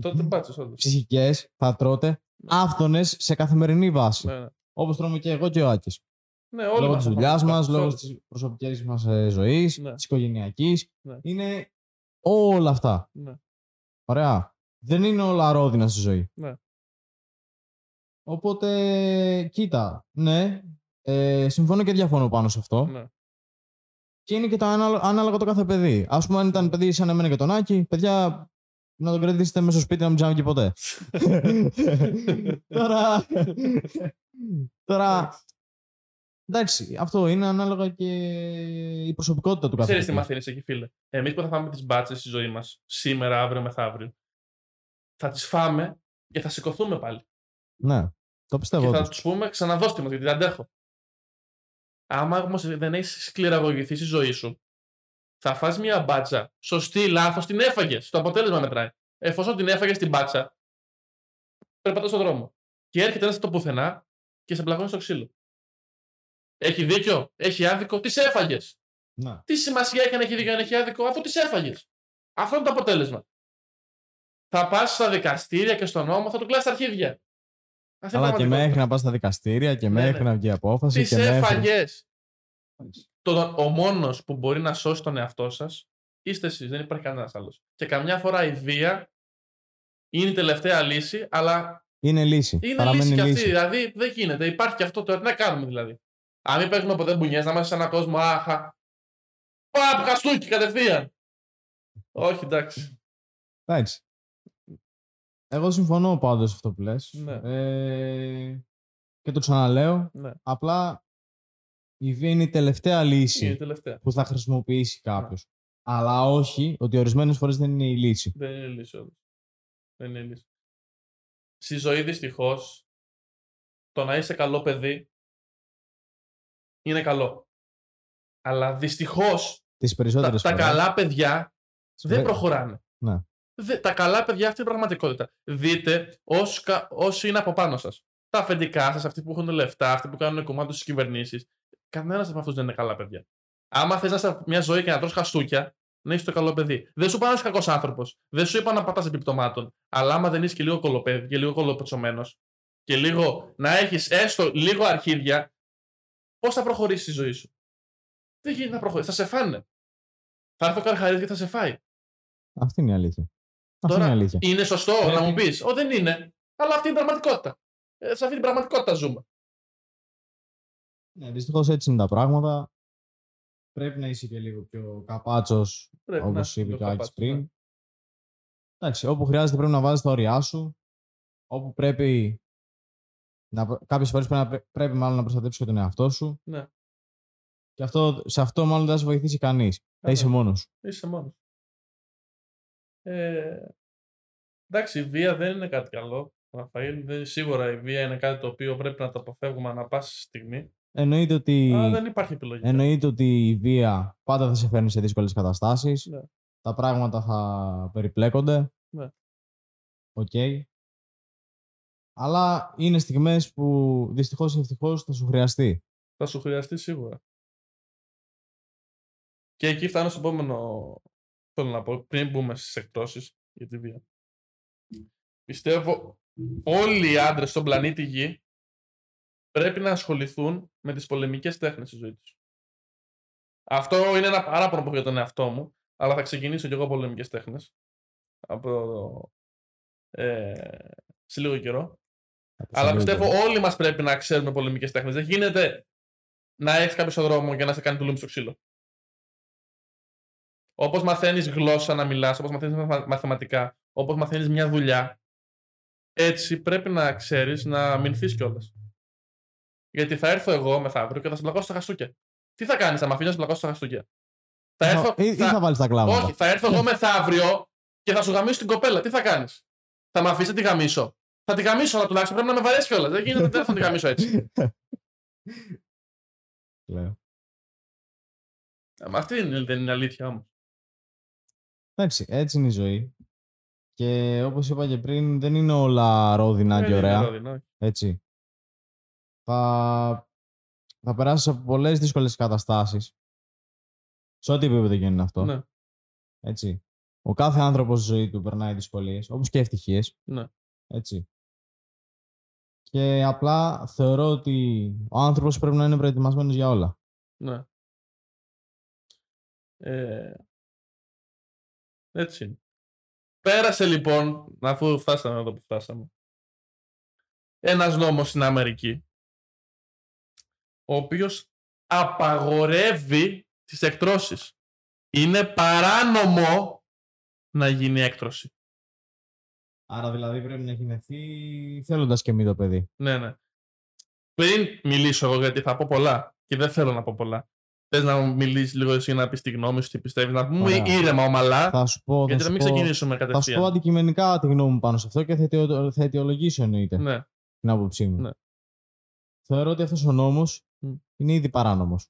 Speaker 2: Τότε μπάτσες όντως.
Speaker 1: Ψυχικές θα τρώτε άφθονες σε καθημερινή βάση.
Speaker 2: Ναι, ναι.
Speaker 1: Όπως τρώμε και εγώ και ο Άκης.
Speaker 2: Ναι, όλοι
Speaker 1: Λόγω
Speaker 2: μας
Speaker 1: της
Speaker 2: θα
Speaker 1: δουλειάς
Speaker 2: πάμε
Speaker 1: μας,
Speaker 2: μπάτσες,
Speaker 1: λόγω
Speaker 2: όλοι.
Speaker 1: της προσωπικής μας ζωής,
Speaker 2: Ναι.
Speaker 1: της οικογενειακής.
Speaker 2: Ναι.
Speaker 1: Είναι όλα αυτά.
Speaker 2: Ναι.
Speaker 1: Ωραία. Δεν είναι όλα ρόδινα στη ζωή.
Speaker 2: Ναι.
Speaker 1: Οπότε, κοίτα, ναι, ε, συμφωνώ και διαφωνώ πάνω σε αυτό.
Speaker 2: Ναι.
Speaker 1: Και είναι και το ανάλο- ανάλογα το κάθε παιδί. Α πούμε, αν ήταν παιδί σαν εμένα και τον Άκη, παιδιά, να τον κρατήσετε μέσα στο σπίτι να μην ψάχνει και ποτέ. τώρα. τώρα. Εντάξει, αυτό είναι ανάλογα και η προσωπικότητα του κάθε
Speaker 2: Ξέρεις τι
Speaker 1: παιδί.
Speaker 2: μαθαίνεις εκεί, φίλε; Εμείς που θα φάμε τις μπάτσες στη ζωή μας, σήμερα, αύριο, μεθαύριο, θα τις φάμε και θα σηκωθούμε πάλι.
Speaker 1: Ναι, το πιστεύω.
Speaker 2: και θα
Speaker 1: όντως.
Speaker 2: τους πούμε ξαναδώστε μα γιατί δεν αντέχω. Άμα όμως δεν έχεις σκληραγωγηθείς στη ζωή σου, θα φας μια μπάτσα. Σωστή, λάθος, την έφαγες. Το αποτέλεσμα μετράει. Εφόσον την έφαγες την μπάτσα, περπατάς στον δρόμο. Και έρχεται ένας στο πουθενά και σε πλακώνει στο ξύλο. Έχει δίκιο, έχει άδικο, τις έφαγες.
Speaker 1: Ναι.
Speaker 2: Τι σημασία έχει αν έχει δίκιο, αν έχει άδικο, αφού τις έφαγες. Αυτό είναι το αποτέλεσμα. Θα πας στα δικαστήρια και στον νόμο, θα του κλάσεις τα αρχίδια. Αυτή είναι η
Speaker 1: Αλλά και
Speaker 2: πραγματικότητα.
Speaker 1: μέχρι να πας στα δικαστήρια και
Speaker 2: Ναι,
Speaker 1: μέχρι
Speaker 2: ναι.
Speaker 1: να βγει απόφαση.
Speaker 2: Τις
Speaker 1: και μέχρι...
Speaker 2: έφαγες. Το, ο μόνος που μπορεί να σώσει τον εαυτό σας είστε εσείς, δεν υπάρχει κανένας άλλος. Και καμιά φορά η βία είναι η τελευταία λύση, αλλά
Speaker 1: Είναι λύση.
Speaker 2: είναι
Speaker 1: Παραμένει
Speaker 2: λύση και αυτή.
Speaker 1: λύση.
Speaker 2: Δηλαδή δεν γίνεται. Υπάρχει και αυτό τώρα. Τι να κάνουμε δηλαδή. Αν μην παίζουμε ποτέ μπουνιές, να είμαστε σε έναν κόσμο, άχα. Παπ, χαστούκι κατευθείαν. Όχι, εντάξει.
Speaker 1: Εντάξει. Εγώ συμφωνώ πάντως σε αυτό που λες.
Speaker 2: Ναι.
Speaker 1: Ε, και το ξαναλέω.
Speaker 2: Ναι,
Speaker 1: Απλά η βία είναι η τελευταία λύση
Speaker 2: είναι η τελευταία.
Speaker 1: που θα χρησιμοποιήσει κάποιος. Αλλά όχι ότι ορισμένες φορές δεν είναι η λύση.
Speaker 2: Δεν είναι λύση όντως. Δεν είναι λύση. Στη ζωή δυστυχώς, το να είσαι καλό παιδί είναι καλό. Αλλά δυστυχώς
Speaker 1: Τις
Speaker 2: τα,
Speaker 1: περισσότερες
Speaker 2: τα
Speaker 1: φορές.
Speaker 2: καλά παιδιά δεν
Speaker 1: Βε-
Speaker 2: προχωράνε.
Speaker 1: Ναι.
Speaker 2: Δε- τα καλά παιδιά αυτή είναι η πραγματικότητα. Δείτε όσοι, κα- όσοι είναι από πάνω σας. Τα αφεντικά σας, αυτοί που έχουν λεφτά, αυτοί που κάνουν κομμάτι στις κυβερνήσεις. Κανένας από αυτούς δεν είναι καλά παιδιά. Άμα θες να είσαι μια ζωή και να τρως χαστούκια, να είσαι το καλό παιδί. Δεν σου είπα να είσαι κακός άνθρωπος. Δεν σου είπα να πατάς επιπτωμάτων. Αλλά άμα δεν είσαι και λίγο κολοπέδι και λίγο κολοπετσωμένο και λίγο να έχεις έστω λίγο αρχίδια, πώς θα προχωρήσεις η ζωή σου; Δεν γίνεται να προχωρήσει. Θα σε φάνε. Θα έρθει ο καρχαρίδη και θα σε φάει.
Speaker 1: Αυτή είναι η αλήθεια. Αυτή
Speaker 2: Τώρα,
Speaker 1: είναι η αλήθεια.
Speaker 2: είναι σωστό
Speaker 1: Πρέπει-
Speaker 2: να μου πεις. Ω, δεν είναι. Αλλά αυτή είναι η πραγματικότητα. Ε, σε αυτή την πραγματικότητα ζούμε.
Speaker 1: Ναι, Δυστυχώς έτσι είναι τα πράγματα. Πρέπει να είσαι και λίγο πιο καπάτσος,
Speaker 2: Πρέπει
Speaker 1: όπως
Speaker 2: να
Speaker 1: είπε
Speaker 2: το
Speaker 1: και ο Άκης
Speaker 2: καπάτσος,
Speaker 1: πριν.
Speaker 2: ναι.
Speaker 1: Εντάξει, όπου χρειάζεται πρέπει να βάζεις τα όρια σου. Όπου πρέπει. Να, κάποιες φορές πρέπει, να, πρέ- πρέπει μάλλον να προστατεύσεις και τον εαυτό σου.
Speaker 2: Ναι.
Speaker 1: Και αυτό, σε αυτό μάλλον δεν θα σε βοηθήσει κανείς. Θα
Speaker 2: Καλά.
Speaker 1: είσαι μόνος. σου.
Speaker 2: Είσαι μόνος. Ε, εντάξει, η βία δεν είναι κάτι καλό. Ραφαήλ, δεν, σίγουρα η βία είναι κάτι το οποίο πρέπει να το αποφεύγουμε ανά πάση στιγμή.
Speaker 1: Εννοείται ότι,
Speaker 2: Αλλά δεν υπάρχει επιλογή.
Speaker 1: εννοείται ότι η βία πάντα θα σε φέρνει σε δύσκολες καταστάσεις.
Speaker 2: Ναι.
Speaker 1: Τα πράγματα θα περιπλέκονται.
Speaker 2: Ναι.
Speaker 1: Οκ. Αλλά είναι στιγμές που δυστυχώς ή ευτυχώς θα σου χρειαστεί.
Speaker 2: Θα σου χρειαστεί σίγουρα. Και εκεί φτάνω στο επόμενο. Θέλω να πω, πριν μπούμε στις εκτρώσει για τη βία. πιστεύω όλοι οι άντρες στον πλανήτη Γη πρέπει να ασχοληθούν με τις πολεμικές τέχνες στη ζωή τους. Αυτό είναι ένα παράπονο που έχω για τον εαυτό μου, αλλά θα ξεκινήσω κι εγώ πολεμικές τέχνες από, ε, σε λίγο καιρό. Αλλά πιστεύω όλοι μας πρέπει να ξέρουμε πολεμικές τέχνες. Δεν γίνεται να έχεις κάποιο στον δρόμο και να σε κάνει τουλούμι στο ξύλο. Όπως μαθαίνεις γλώσσα να μιλάς, όπως μαθαίνεις μαθηματικά, όπως μαθαίνεις μια δουλειά, έτσι πρέπει να ξέρεις να μηνθείς κιόλας. Γιατί θα έρθω εγώ μεθαύριο και θα σε πλακώσω στα χαστούκια. Τι θα κάνεις, θα με αφήνεις να σε πλακώσω στα χαστούκια;
Speaker 1: Θα έρθω, ή, θα... ή θα βάλεις τα κλάματα.
Speaker 2: Όχι, θα έρθω εγώ μεθαύριο και θα σου γαμίσω την κοπέλα. Τι θα κάνεις; Θα με αφήσει να τη γαμίσω; Θα τη γαμίσω, αλλά τουλάχιστον πρέπει να με βαρέσεις κιόλας. Δεν γίνεται να τη γαμίσω έτσι.
Speaker 1: Λέω.
Speaker 2: Μα αυτή είναι, δεν είναι αλήθεια όμως.
Speaker 1: Εντάξει, έτσι είναι η ζωή. Και όπως είπα και πριν, δεν είναι όλα ρόδινα και ωραία.
Speaker 2: Ρόδινα.
Speaker 1: Έτσι. Θα, θα περάσει από πολλές δύσκολες καταστάσεις. Σε ό,τι επίπεδο γίνει αυτό.
Speaker 2: Ναι.
Speaker 1: Έτσι. Ο κάθε άνθρωπος στη ζωή του περνάει δυσκολίες, όπως και ευτυχίες.
Speaker 2: Ναι.
Speaker 1: Έτσι. Και απλά θεωρώ ότι ο άνθρωπος πρέπει να είναι προετοιμασμένος για όλα.
Speaker 2: Ναι. Ε, έτσι είναι. Πέρασε λοιπόν, αφού φτάσαμε εδώ που φτάσαμε, ένας νόμος στην Αμερική, ο οποίος απαγορεύει τις εκτρώσεις. Είναι παράνομο να γίνει έκτρωση.
Speaker 1: Άρα δηλαδή πρέπει να γεννηθεί θέλοντας και μη το παιδί.
Speaker 2: Ναι, ναι. Πριν μιλήσω εγώ, γιατί θα πω πολλά και δεν θέλω να πω πολλά. Θες να μιλήσεις λίγο εσύ να πεις τη γνώμη σου, τι πιστεύεις, να πούμε ήρεμα ομαλά.
Speaker 1: Θα σου πω.
Speaker 2: Γιατί να μην ξεκινήσουμε κατευθείαν.
Speaker 1: Θα σου πω αντικειμενικά τη γνώμη μου πάνω σε αυτό και θα, αιτιολογήσω εννοείται
Speaker 2: ναι.
Speaker 1: την άποψή μου.
Speaker 2: Ναι.
Speaker 1: Θεωρώ ότι αυτός ο νόμος είναι ήδη παράνομος.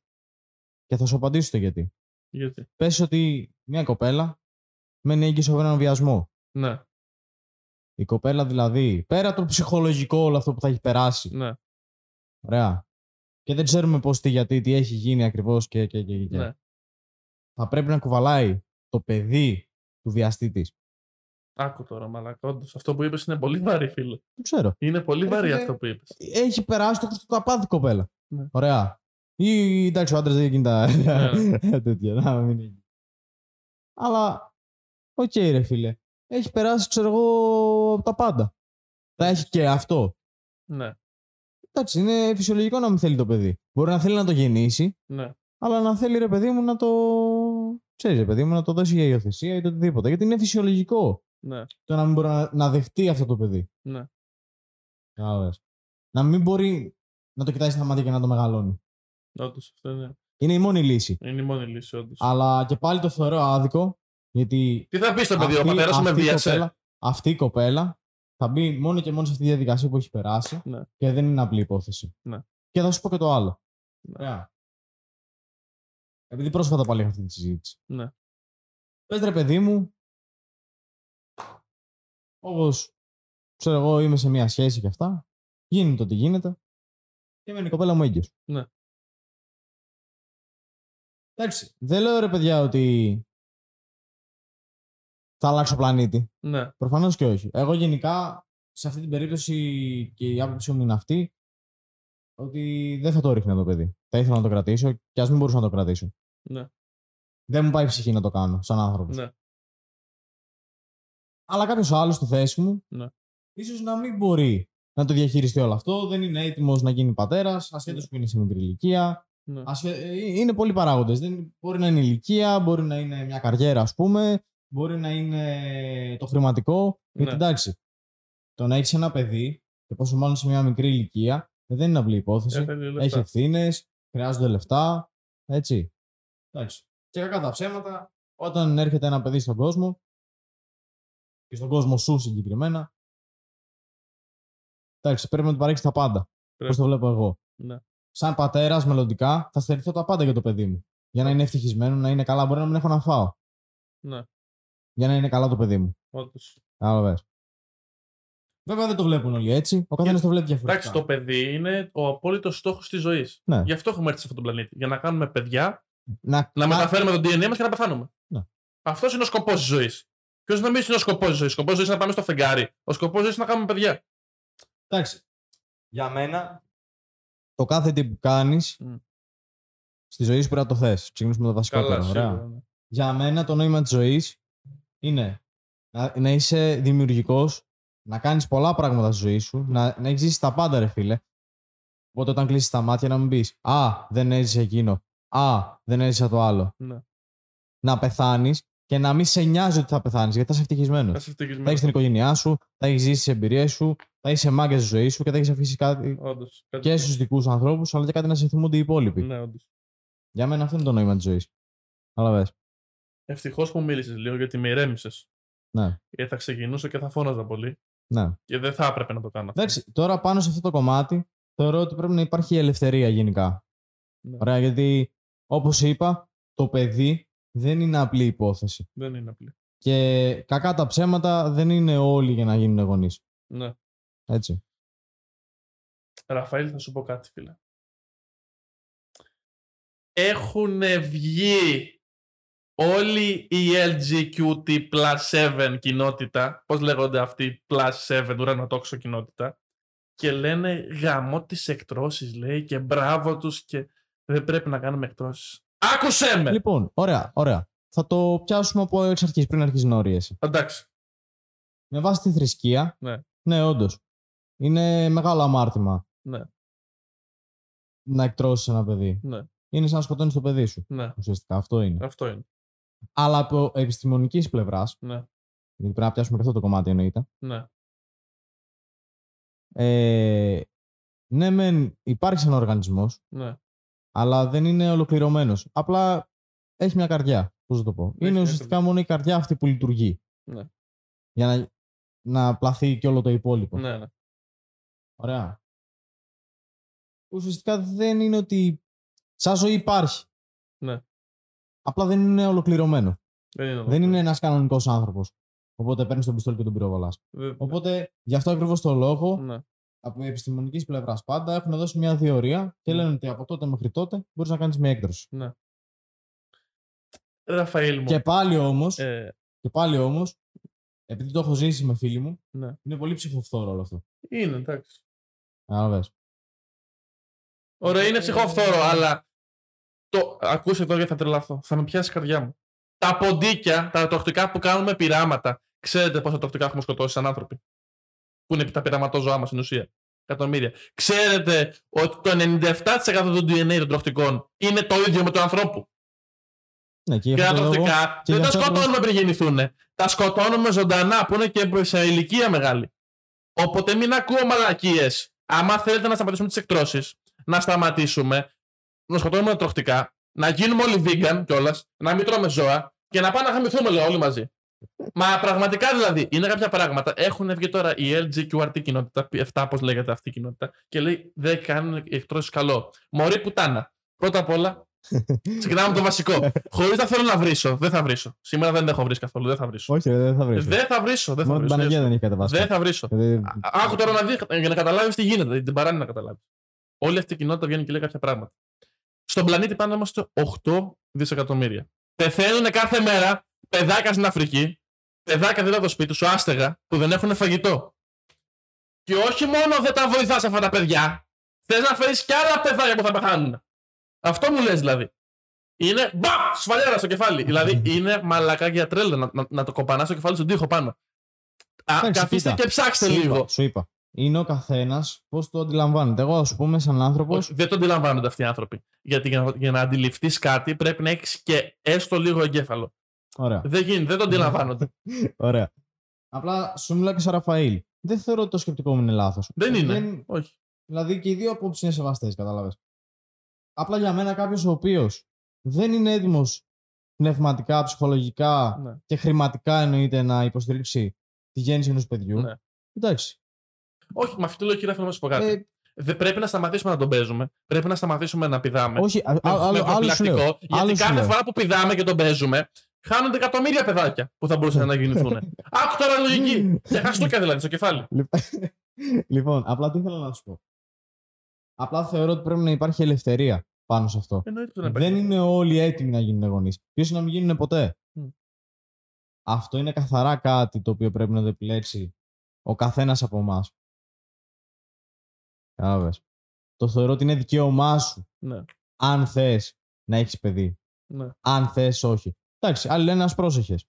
Speaker 1: Και θα σου απαντήσω το γιατί.
Speaker 2: γιατί;
Speaker 1: Πες ότι μια κοπέλα μένει έγκυος από έναν βιασμό.
Speaker 2: Ναι.
Speaker 1: Η κοπέλα δηλαδή, πέρα το ψυχολογικό όλο αυτό που θα έχει περάσει.
Speaker 2: Ναι.
Speaker 1: Ωραία. Και δεν ξέρουμε πώς, τι, γιατί, τι έχει γίνει ακριβώς και, και, και, και.
Speaker 2: Ναι.
Speaker 1: Θα πρέπει να κουβαλάει το παιδί του βιαστή τη.
Speaker 2: Άκου τώρα, μαλακά. Όντως, αυτό που είπες είναι πολύ βαρύ, φίλε.
Speaker 1: Δεν ξέρω.
Speaker 2: Είναι πολύ βαρύ αυτό που είπες.
Speaker 1: Έχει περάσει το Χριστοταπάδι κοπέλα.
Speaker 2: Ναι.
Speaker 1: Ωραία. Ή εντάξει, ο άντρας δεν γίνει τα.
Speaker 2: Ναι.
Speaker 1: τέτοια. Να μην Αλλά. OK, okay, ρε φίλε έχει περάσει, ξέρω εγώ, τα πάντα. Θα έχει και αυτό.
Speaker 2: Ναι.
Speaker 1: Εντάξει, είναι φυσιολογικό να μην θέλει το παιδί. Μπορεί να θέλει να το γεννήσει,
Speaker 2: ναι.
Speaker 1: αλλά να θέλει ρε παιδί μου να το. ξέρεις, ρε παιδί μου, να το δώσει για υιοθεσία ή το οτιδήποτε. Γιατί είναι φυσιολογικό
Speaker 2: ναι.
Speaker 1: το να μην μπορεί να, να δεχτεί αυτό το παιδί.
Speaker 2: Ναι.
Speaker 1: Άλες. Να μην μπορεί να το κοιτάει στα μάτια και να το μεγαλώνει.
Speaker 2: Όντως, αυτό είναι.
Speaker 1: Είναι η μόνη λύση.
Speaker 2: Είναι η μόνη λύση, όντως.
Speaker 1: Αλλά και πάλι το θεωρώ άδικο γιατί
Speaker 2: Τι θα πεις στο παιδί, ο πατέρας σου με βίασε;
Speaker 1: Αυτή η κοπέλα θα μπει μόνο και μόνο σε αυτή τη διαδικασία που έχει περάσει
Speaker 2: ναι.
Speaker 1: και δεν είναι απλή υπόθεση.
Speaker 2: Ναι.
Speaker 1: Και θα σου πω και το άλλο.
Speaker 2: Ναι.
Speaker 1: Επειδή πρόσφατα πάλι είχα αυτή τη συζήτηση.
Speaker 2: Ναι.
Speaker 1: Πες ρε παιδί μου, όπως ξέρω εγώ είμαι σε μια σχέση και αυτά, γίνεται ό,τι γίνεται και μένει η κοπέλα μου έγκυος.
Speaker 2: Ναι.
Speaker 1: Εντάξει, δεν λέω ρε παιδιά ότι θα αλλάξω πλανήτη.
Speaker 2: Ναι.
Speaker 1: Προφανώς και όχι. Εγώ γενικά σε αυτή την περίπτωση και η άποψή μου είναι αυτή ότι δεν θα το ρίχνα το παιδί. Θα ήθελα να το κρατήσω και ας μην μπορούσα να το κρατήσω.
Speaker 2: Ναι.
Speaker 1: Δεν μου πάει η ψυχή να το κάνω σαν άνθρωπος.
Speaker 2: Ναι.
Speaker 1: Αλλά κάποιος άλλος στη θέση μου
Speaker 2: ναι.
Speaker 1: ίσως να μην μπορεί να το διαχειριστεί όλο αυτό. Δεν είναι έτοιμος να γίνει πατέρας, ασχέτως ναι. που είναι σε μικρή ηλικία.
Speaker 2: Ναι.
Speaker 1: Ε, είναι πολλοί παράγοντες. Μπορεί να είναι ηλικία, μπορεί να είναι μια καριέρα, ας πούμε, μπορεί να είναι το χρηματικό. Ναι. Γιατί εντάξει, το να έχεις ένα παιδί, και πόσο μάλλον σε μια μικρή ηλικία, δεν είναι απλή υπόθεση. Έχει ευθύνες, χρειάζονται λεφτά. Έτσι. Εντάξει. Και κακά τα ψέματα, όταν έρχεται ένα παιδί στον κόσμο, και στον κόσμο σου συγκεκριμένα, εντάξει, πρέπει να του παρέχεις τα πάντα. Πώ το βλέπω εγώ.
Speaker 2: Ναι.
Speaker 1: Σαν πατέρας, μελλοντικά, θα στερηθώ τα πάντα για το παιδί μου. Για να είναι ευτυχισμένο, να είναι καλά. Μπορεί να μην έχω να φάω.
Speaker 2: Ναι
Speaker 1: για να είναι καλά το παιδί μου.
Speaker 2: Όντως.
Speaker 1: Βέβαια δεν το βλέπουν όλοι έτσι. Ο καθένας το βλέπει διαφορετικά.
Speaker 2: Εντάξει, το παιδί είναι ο απόλυτος στόχος της ζωής.
Speaker 1: Ναι.
Speaker 2: Γι' αυτό έχουμε έρθει σε αυτόν τον πλανήτη. Για να κάνουμε παιδιά,
Speaker 1: να,
Speaker 2: να μεταφέρουμε το DNA μας και να πεθάνουμε.
Speaker 1: Ναι.
Speaker 2: Αυτός είναι ο σκοπός της ζωής. Ποιος νομίζει είναι ο σκοπός ζωής. Ο σκοπός ζωής είναι να πάμε στο φεγγάρι. Ο σκοπός ζωής είναι να κάνουμε παιδιά.
Speaker 1: Εντάξει. Για μένα, το κάθε τι που κάνεις
Speaker 2: Μμ.
Speaker 1: στη ζωή σου πρέπει να το θες. Ξεκινήσουμε με το βασικότερο.
Speaker 2: Καλά,
Speaker 1: ωραία.
Speaker 2: σίγουρα. ναι.
Speaker 1: Για μένα το νόημα της ζωής είναι να, να είσαι δημιουργικός, να κάνεις πολλά πράγματα στη ζωή σου, να, να έχεις ζήσει τα πάντα, ρε φίλε. Οπότε όταν κλείσει τα μάτια να μην πεις Α, δεν έζησε εκείνο. Α, δεν έζησα το άλλο.
Speaker 2: Ναι.
Speaker 1: Να πεθάνεις και να μην σε νοιάζει ότι θα πεθάνεις, γιατί θα είσαι ευτυχισμένος.
Speaker 2: Θα είσαι
Speaker 1: Θα
Speaker 2: ευτυχισμένος.
Speaker 1: έχεις την οικογένειά σου, θα έχεις ζήσει τις εμπειρίες σου, θα είσαι μάγκας στη ζωή σου και θα έχεις αφήσει κάτι
Speaker 2: Όντως. Κάτι
Speaker 1: και
Speaker 2: τέτοιο.
Speaker 1: στους δικούς ανθρώπους, αλλά και κάτι να σε θυμούνται οι υπόλοιποι.
Speaker 2: Ναι, όντως.
Speaker 1: Για μένα αυτό είναι το νόημα της ζωής. Αλλά
Speaker 2: Ευτυχώς που μίλησες λίγο γιατί με ηρέμησες.
Speaker 1: Ναι.
Speaker 2: Γιατί θα ξεκινούσα και θα φώναζα πολύ.
Speaker 1: Ναι.
Speaker 2: Και δεν θα έπρεπε να το κάνω. αυτό.
Speaker 1: Εντάξει, τώρα πάνω σε αυτό το κομμάτι θεωρώ ότι πρέπει να υπάρχει ελευθερία γενικά.
Speaker 2: Ναι.
Speaker 1: Ωραία, γιατί όπως είπα, το παιδί δεν είναι απλή υπόθεση.
Speaker 2: Δεν είναι απλή.
Speaker 1: Και κακά τα ψέματα δεν είναι όλοι για να γίνουν γονεί.
Speaker 2: Ναι.
Speaker 1: Έτσι.
Speaker 2: Ραφαήλ, θα σου πω κάτι, φίλε. Έχουν βγει όλη η LGQT plus 7 κοινότητα, πώς λέγονται αυτοί plus 7 ουρανοτόξο κοινότητα, και λένε γαμό τις εκτρώσεις, λέει, και μπράβο τους και δεν πρέπει να κάνουμε εκτρώσεις. Άκουσέ με!
Speaker 1: Λοιπόν, ωραία, ωραία. Θα το πιάσουμε από εξ αρχής πριν αρχίσει να ορίεσαι.
Speaker 2: Εντάξει.
Speaker 1: Με βάση τη θρησκεία,
Speaker 2: Ναι.
Speaker 1: ναι όντως. Είναι μεγάλο αμάρτημα
Speaker 2: Ναι,
Speaker 1: να εκτρώσεις ένα παιδί.
Speaker 2: ναι,
Speaker 1: Είναι σαν να σκοτώνεις το παιδί σου.
Speaker 2: ναι.
Speaker 1: Ουσιαστικά αυτό είναι.
Speaker 2: Αυτό είναι.
Speaker 1: Αλλά από επιστημονικής πλευράς,
Speaker 2: Ναι,
Speaker 1: γιατί πρέπει να πιάσουμε και αυτό το κομμάτι εννοείται.
Speaker 2: ναι.
Speaker 1: Ε, ναι, μεν υπάρχει ένα οργανισμός,
Speaker 2: ναι.
Speaker 1: αλλά δεν είναι ολοκληρωμένος. Απλά έχει μια καρδιά. Πώς να το πω;
Speaker 2: μια
Speaker 1: είναι ουσιαστικά μόνο η καρδιά αυτή που λειτουργεί.
Speaker 2: Ναι.
Speaker 1: Για να, να πλαθεί και όλο το υπόλοιπο.
Speaker 2: Ναι, ναι.
Speaker 1: Ωραία. Ουσιαστικά δεν είναι ότι. Σαν ζωή υπάρχει.
Speaker 2: Ναι.
Speaker 1: Απλά δεν είναι ολοκληρωμένο.
Speaker 2: Δεν είναι,
Speaker 1: Δεν είναι ένας κανονικός άνθρωπος. Οπότε παίρνεις τον πιστόλι και τον πυροβολάς.
Speaker 2: Δεν-
Speaker 1: Οπότε γι' αυτό ακριβώς το λόγο,
Speaker 2: Ναι.
Speaker 1: από επιστημονικής πλευράς πάντα έχουν δώσει μια διορία και
Speaker 2: Ναι.
Speaker 1: λένε ότι από τότε μέχρι τότε μπορείς να κάνεις μια έκδοση.
Speaker 2: Ναι. Ραφαήλ μου.
Speaker 1: Και πάλι όμως,
Speaker 2: Ε,
Speaker 1: και πάλι όμως, επειδή το έχω ζήσει με φίλοι μου,
Speaker 2: ναι.
Speaker 1: είναι πολύ ψυχοφθόρο όλο αυτό.
Speaker 2: Είναι, εντάξει.
Speaker 1: Κατάλαβες.
Speaker 2: Ωραία, είναι
Speaker 1: Ε,
Speaker 2: ψυχοφθόρο, αλλά. Το... Ακούσε εδώ γιατί θα τρελαθώ. Θα με πιάσει η καρδιά μου. Τα ποντίκια, τα τοκτικά που κάνουμε πειράματα. Ξέρετε πόσα τοκτικά έχουμε σκοτώσει σαν άνθρωποι; Που είναι τα πειραματόζωά μας στην ουσία. Εκατομμύρια. Ξέρετε ότι το 97% των DNA των τοκτικών είναι το ίδιο με του ανθρώπου;
Speaker 1: Ναι, και
Speaker 2: Και
Speaker 1: γι'
Speaker 2: τα
Speaker 1: αυτό το λόγο,
Speaker 2: τοκτικά
Speaker 1: και
Speaker 2: δεν
Speaker 1: γι'
Speaker 2: τα
Speaker 1: αυτό ακριβώς-
Speaker 2: σκοτώνουμε πριν γεννηθούν. Τα σκοτώνουμε ζωντανά που είναι και σε ηλικία μεγάλη. Οπότε μην ακούω μαλακίες. Άμα θέλετε να σταματήσουμε τις εκτρώσεις, να σταματήσουμε, να σκοτώνουμε τα τροχτικά, να γίνουμε όλοι vegan κιόλας, να μην τρώμε ζώα και να πάμε να χαμηθούμε λέω, όλοι μαζί. Μα πραγματικά δηλαδή, είναι κάποια πράγματα. Έχουν βγει τώρα η LGQRT κοινότητα, 7 πώς λέγεται αυτή η κοινότητα, και λέει δεν κάνουν οι εκτρώσεις καλό. Μωρή πουτάνα. Πρώτα απ' όλα, ξεκινάμε από το βασικό. Χωρίς να θέλω να βρίσω. Δεν θα βρίσω. Σήμερα δεν έχω βρει καθόλου. Δεν θα βρίσω.
Speaker 1: Όχι, ρε, δεν θα βρεις.
Speaker 2: Δεν θα βρίσω. Δεν θα
Speaker 1: Μόνο την
Speaker 2: βρίσω.
Speaker 1: Παναγία δεν έχει κατεβάσει.
Speaker 2: Δεν θα βρίσω.
Speaker 1: Δηλαδή,
Speaker 2: Α- Άκου τώρα να δει για να καταλάβεις τι γίνεται. Την παράνει να καταλάβεις. Όλη αυτή η κοινότητα βγαίνει και λέει κάποια πράγματα. Στον πλανήτη πάνε να είμαστε 8 δισεκατομμύρια. Πεθαίνουν κάθε μέρα παιδάκια στην Αφρική, παιδάκια δίπλα από το σπίτι σου, άστεγα, που δεν έχουν φαγητό. Και όχι μόνο δεν τα βοηθάς αυτά τα παιδιά, θες να φέρεις κι άλλα παιδάκια που θα πεθάνουν. Αυτό μου λες δηλαδή. Είναι μπαμ! Σφαλιάρα στο κεφάλι. δηλαδή είναι μαλακά για τρέλα να, να, να το κοπανάς στο κεφάλι στον τοίχο πάνω. Α,
Speaker 1: Εντάξει,
Speaker 2: καθίστε
Speaker 1: κοίτα.
Speaker 2: και ψάξτε
Speaker 1: σου είπα,
Speaker 2: λίγο.
Speaker 1: Σου είπα. Είναι ο καθένας πώς το αντιλαμβάνεται. Εγώ, ας πούμε, σαν άνθρωπο.
Speaker 2: Όχι, δεν το αντιλαμβάνονται αυτοί οι άνθρωποι. Γιατί για να, για να αντιληφθείς κάτι πρέπει να έχεις και έστω λίγο εγκέφαλο.
Speaker 1: Ωραία.
Speaker 2: Δεν γίνεται, δεν το αντιλαμβάνονται.
Speaker 1: Ωραία. Απλά σου μιλάω και σαν Ραφαήλ. Δεν θεωρώ ότι το σκεπτικό μου είναι λάθος.
Speaker 2: δεν είναι. Όχι.
Speaker 1: Δηλαδή και οι δύο απόψεις είναι σεβαστές, κατάλαβες. Απλά για μένα κάποιος ο οποίος δεν είναι έτοιμος πνευματικά, ψυχολογικά
Speaker 2: Ναι.
Speaker 1: και χρηματικά εννοείται να υποστηρίξει τη γέννηση ενός παιδιού.
Speaker 2: Ναι.
Speaker 1: Εντάξει.
Speaker 2: Όχι, με αυτή τη λογική θέλω να σου πω κάτι.
Speaker 1: Ε,
Speaker 2: Δεν πρέπει να σταματήσουμε να τον παίζουμε. Πρέπει να σταματήσουμε να πηδάμε.
Speaker 1: όχι, α-
Speaker 2: με,
Speaker 1: α-
Speaker 2: με
Speaker 1: άλλο, άλλο σου
Speaker 2: προφυλακτικό,
Speaker 1: λέω.
Speaker 2: γιατί
Speaker 1: Άλλο σου
Speaker 2: κάθε
Speaker 1: λέω.
Speaker 2: φορά που πηδάμε και τον παίζουμε, χάνονται εκατομμύρια παιδάκια που θα μπορούσαν να γεννηθούν. Άκου τώρα λογική. Και χαστούκια δηλαδή στο κεφάλι.
Speaker 1: Λοιπόν- λοιπόν, απλά τι ήθελα να σου πω. Απλά θεωρώ ότι πρέπει να υπάρχει ελευθερία πάνω σε αυτό.
Speaker 2: Εννοείται ότι δεν υπάρχει.
Speaker 1: Δεν είναι όλοι έτοιμοι να γίνουν γονεί. Ποιος να μην γίνουν ποτέ;
Speaker 2: Μμ.
Speaker 1: αυτό είναι καθαρά κάτι το οποίο πρέπει να το επιλέξει ο καθένας από εμάς. Κατάλαβες. Το θεωρώ ότι είναι δικαίωμά σου.
Speaker 2: Ναι.
Speaker 1: Αν θες να έχεις παιδί.
Speaker 2: Ναι.
Speaker 1: Αν θες όχι. Εντάξει, άλλοι λένε ας πρόσεχες.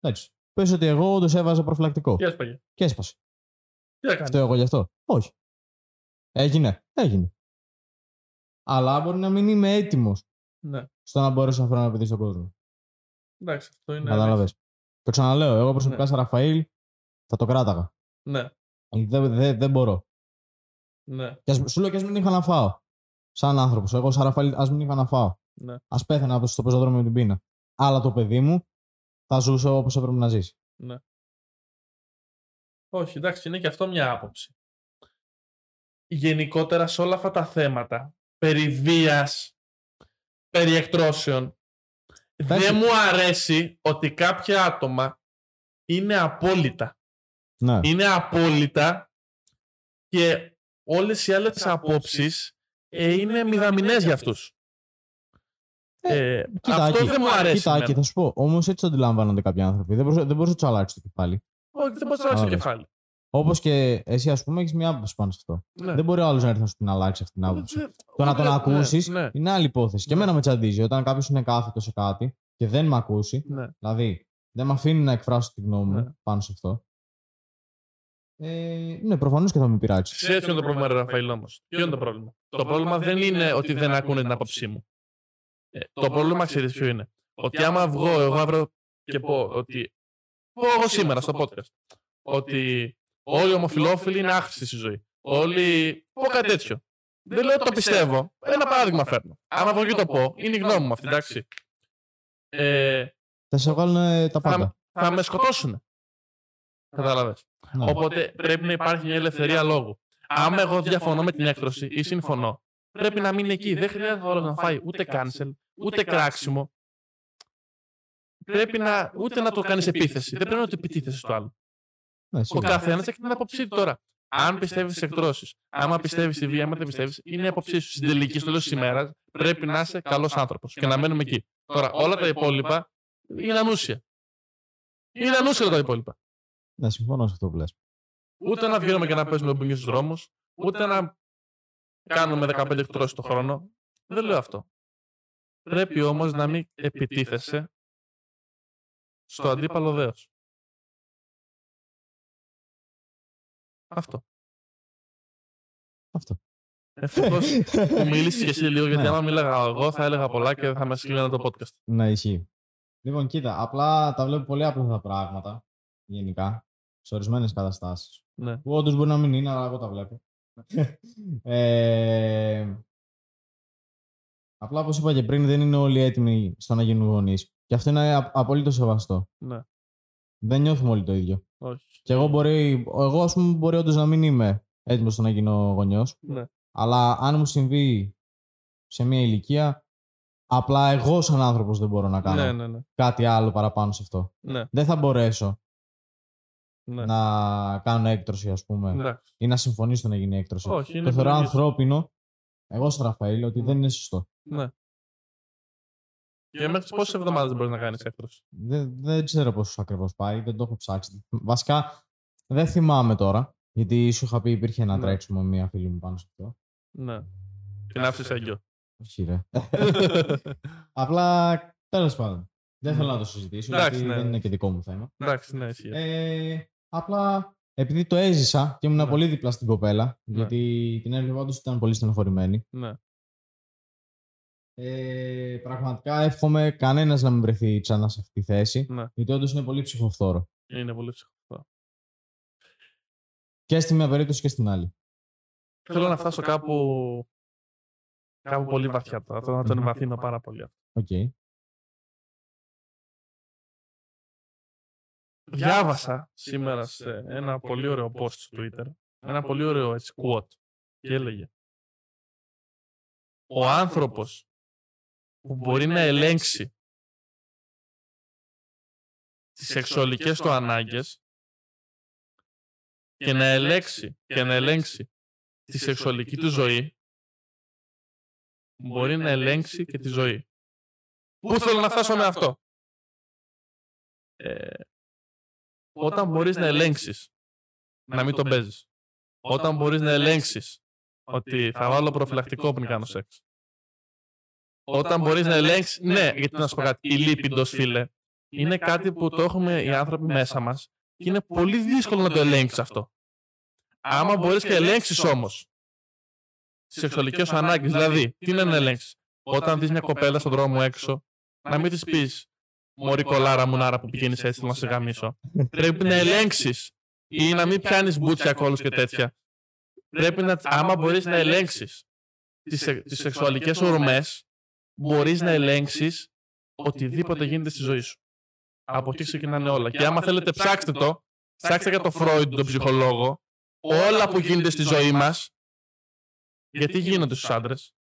Speaker 1: Εντάξει. Πες ότι εγώ όντως έβαζα προφυλακτικό.
Speaker 2: Τι έσπαγε.
Speaker 1: Και έσπασε.
Speaker 2: Τι έκανε.
Speaker 1: Αυτό εγώ γι' αυτό; Όχι. Έγινε. Έγινε. Αλλά μπορεί να μην είμαι έτοιμος
Speaker 2: Ναι.
Speaker 1: στο να μπορέσω να φέρω ένα παιδί στον κόσμο.
Speaker 2: Εντάξει, αυτό είναι.
Speaker 1: Κατάλαβες. Το ξαναλέω. Εγώ προσωπικά
Speaker 2: Ναι.
Speaker 1: σαν Ραφαήλ θα το κράταγα.
Speaker 2: Ναι.
Speaker 1: Δεν, δεν, δεν μπορώ.
Speaker 2: Ναι.
Speaker 1: Και ας, σου λέω και ας μην είχα να φάω. Σαν άνθρωπος. Εγώ σαν Ραφαήλ, ας μην είχα να φάω.
Speaker 2: Ναι.
Speaker 1: Α πέθανα από στο πεζοδρόμιο με την πείνα. Αλλά το παιδί μου θα ζούσε όπως έπρεπε να ζήσει.
Speaker 2: Όχι, εντάξει, είναι και αυτό μια άποψη. Γενικότερα σε όλα αυτά τα θέματα, περί βίας, περί εκτρώσεων,
Speaker 1: Εντάξει.
Speaker 2: δεν μου αρέσει ότι κάποια άτομα είναι απόλυτα.
Speaker 1: Ναι.
Speaker 2: Είναι απόλυτα και όλες οι άλλες απόψεις ε, είναι μηδαμινές για αυτούς. Ε,
Speaker 1: Κοίτα,
Speaker 2: αυτό
Speaker 1: Άκη,
Speaker 2: δεν μου αρέσει.
Speaker 1: Κοίτα, Άκη,
Speaker 2: εμένα.
Speaker 1: θα σου πω. Όμως έτσι το αντιλαμβάνονται κάποιοι άνθρωποι. Δεν μπορεί δεν μπορείς να τους αλλάξει το κεφάλι.
Speaker 2: Όχι, δεν μπορείς να αλλάξεις το
Speaker 1: Κατάλαβες.
Speaker 2: κεφάλι.
Speaker 1: Όπως και εσύ, ας πούμε, έχεις μια άποψη πάνω σε αυτό.
Speaker 2: Ναι.
Speaker 1: Δεν μπορεί ο άλλος να έρθει να σου την αλλάξει αυτή την άποψη.
Speaker 2: Δεν-
Speaker 1: Το να τον
Speaker 2: ναι,
Speaker 1: ακούσεις
Speaker 2: Ναι,
Speaker 1: είναι άλλη υπόθεση. Και
Speaker 2: Ναι.
Speaker 1: εμένα με τσαντίζει. Όταν κάποιος είναι κάθετος σε κάτι και δεν με ακούσει,
Speaker 2: ναι.
Speaker 1: δηλαδή δεν με αφήνει να εκφράσω τη γνώμη μου
Speaker 2: Ναι.
Speaker 1: πάνω σε αυτό. Ε, ναι, προφανώς και θα με πειράξει.
Speaker 2: Ξέρεις ποιο είναι το πρόβλημα, ρε Ραφαήλ, όμως. Ποιο είναι το πρόβλημα; Το πρόβλημα δεν είναι ότι δεν ακούνε την άποψή μου. Ε, το πρόβλημα, ξέρεις ποιο είναι; Ότι άμα βγω εγώ αύριο και πω ότι. πω εγώ σήμερα στο podcast. Ότι όλοι οι ομοφυλόφιλοι είναι άχρηστοι στη ζωή. Όλοι. πω κάτι τέτοιο. Δεν λέω ότι το πιστεύω. Ένα παράδειγμα φέρνω. Άμα βγω και το πω, είναι η γνώμη μου αυτή, εντάξει. Ε,
Speaker 1: Θα σε βγάλουν ε, τα πάντα.
Speaker 2: θα με σκοτώσουν. Κατάλαβες.
Speaker 1: Ναι.
Speaker 2: Οπότε πρέπει να υπάρχει μια ελευθερία λόγου. Άμα εγώ διαφωνώ με την έκτρωση ή συμφωνώ, πρέπει να μείνει εκεί. Δεν χρειάζεται ο άλλος να φάει ούτε cancel, ούτε κράξιμο. Πρέπει να, ούτε να το κάνεις επίθεση. Δεν πρέπει να το επιτίθεσαι στο άλλο.
Speaker 1: Ναι,
Speaker 2: Ο
Speaker 1: σίγουρα.
Speaker 2: καθένας έχει την άποψή του τώρα. Αν πιστεύεις στι εκτρώσει, άμα πιστεύεις στη βία, άμα δεν πιστεύεις, είναι η άποψή σου. Στην τελική, στο τέλο της ημέρας, πρέπει να είσαι καλός άνθρωπος και να μένουμε εκεί. Τώρα, όλα τα υπόλοιπα είναι ανούσια. Είναι ανούσια τα υπόλοιπα.
Speaker 1: Ναι, συμφωνώ σε αυτό που λες.
Speaker 2: Ούτε να βγαίνουμε και να παίζουμε μπουνιέ στου δρόμους, ούτε να κάνουμε 15 εκτρώσει το χρόνο. Δεν λέω αυτό. Πρέπει όμως να μην επιτίθεσαι στο αντίπαλο δέος. Αυτό.
Speaker 1: Αυτό.
Speaker 2: Ευτυχώς που μίλησες και εσύ λίγο, γιατί
Speaker 1: Ναι.
Speaker 2: άμα μίλαγα εγώ θα έλεγα πολλά και θα με σκλίνανε το podcast.
Speaker 1: Ναι, ισχύει. Λοιπόν, κοίτα, απλά τα βλέπω πολύ απλά τα πράγματα γενικά σε ορισμένες καταστάσεις.
Speaker 2: Ναι.
Speaker 1: Που όντως μπορεί να μην είναι, αλλά εγώ τα βλέπω. ε, απλά όπως είπα και πριν, δεν είναι όλοι έτοιμοι στο να γίνουν γονείς. Και αυτό είναι α- απολύτως σεβαστό.
Speaker 2: Ναι.
Speaker 1: Δεν νιώθουμε όλοι το ίδιο.
Speaker 2: Όχι.
Speaker 1: Και εγώ, μπορεί, εγώ ας πούμε, μπορεί όντως να μην είμαι έτοιμος στο να γίνω γονιός.
Speaker 2: Ναι.
Speaker 1: Αλλά αν μου συμβεί σε μια ηλικία, απλά εγώ σαν άνθρωπος δεν μπορώ να κάνω
Speaker 2: Ναι, ναι, ναι.
Speaker 1: κάτι άλλο παραπάνω σε αυτό.
Speaker 2: ναι,
Speaker 1: Δεν θα μπορέσω
Speaker 2: ναι.
Speaker 1: να κάνω έκτρωση, ας πούμε,
Speaker 2: Εντάξει.
Speaker 1: ή να συμφωνήσω να γίνει έκτρωση.
Speaker 2: Όχι, είναι
Speaker 1: το θεωρώ
Speaker 2: επιλογή σου.
Speaker 1: ανθρώπινο, εγώ σαν Ραφαήλ, ότι
Speaker 2: Μμ.
Speaker 1: δεν είναι σωστό.
Speaker 2: Ναι. Και μέχρι πόσες εβδομάδες μπορείς να κάνεις έκτρωση;
Speaker 1: Δεν, δεν ξέρω πόσο ακριβώς πάει, δεν το έχω ψάξει. Βασικά, δεν θυμάμαι τώρα, γιατί σου είχα πει υπήρχε ένα
Speaker 2: Ναι.
Speaker 1: τρέξιμο με μία φίλη μου πάνω σε αυτό.
Speaker 2: Ναι. Την άφησες έγκυο.
Speaker 1: Όχι, ρε. Απλά, τέλος πάντων. Δεν θέλω να το συζητήσω,
Speaker 2: Εντάξει,
Speaker 1: γιατί
Speaker 2: ναι.
Speaker 1: δεν είναι και δικό μου θέμα.
Speaker 2: Εντάξει, ναι, ισχύει.
Speaker 1: Ε, απλά επειδή το έζησα και ήμουν
Speaker 2: Ναι.
Speaker 1: πολύ δίπλα στην κοπέλα,
Speaker 2: Ναι.
Speaker 1: γιατί την έβλεπα όντως ήταν πολύ στενοχωρημένη.
Speaker 2: Ναι.
Speaker 1: Ε, πραγματικά εύχομαι κανένας να μην βρεθεί ξανά σε αυτή τη θέση,
Speaker 2: Ναι.
Speaker 1: γιατί όντως είναι πολύ ψυχοφθόρο.
Speaker 2: Είναι πολύ ψυχοφθόρο.
Speaker 1: Και στη μία περίπτωση και στην άλλη.
Speaker 2: Θέλω να φτάσω κάπου. κάπου πολύ βαθιά τώρα. Θέλω να τον
Speaker 1: Μμμ.
Speaker 2: εμβαθύνω πάρα πολύ. αυτό.
Speaker 1: Οκ.
Speaker 2: Διάβασα σήμερα σε ένα πολύ ωραίο post στο Twitter. Ένα πολύ ωραίο έτσι, quote. Και έλεγε. Ο άνθρωπος που μπορεί να ελέγξει τις σεξουαλικές του ανάγκες και να ελέγξει και να ελέγξει τη σεξουαλική του ζωή μπορεί να ελέγξει και τη ζωή. Πού θέλω να φτάσω με αυτό. Ε, όταν μπορείς να ελέγξεις. να μην τον παίζεις. Όταν μπορείς να ελέγξεις ότι θα βάλω προφυλακτικό πριν κάνω σεξ. Όταν μπορείς να ελέγξεις, ναι, γιατί να σου πω κάτι, η λίπιντος, φίλε, είναι κάτι που το έχουμε οι άνθρωποι μέσα μας. και είναι πολύ δύσκολο να το ελέγξεις αυτό. Άμα μπορείς και ελέγξεις όμως τι σεξουαλικές σου ανάγκες, δηλαδή, τι είναι να ελέγξεις. Όταν δεις μια κοπέλα στον δρόμο έξω, να μην της πεις Μωρή κολάρα μου νάρα που πηγαίνει έτσι, να σε γαμίσω. Πρέπει να ελέγξεις ή να μην πιάνεις μπούτσια κόλου και τέτοια. Πρέπει να, άμα μπορείς να ελέγξεις τις σεξουαλικές ορμές, μπορείς να ελέγξεις οτιδήποτε γίνεται στη ζωή σου. Από εκεί ξεκινάνε όλα. Και άμα θέλετε, ψάξτε το. Ψάξτε για το Φρόιντ, τον ψυχολόγο. Όλα που γίνεται στη ζωή μας. Γιατί γίνονται στους άντρες.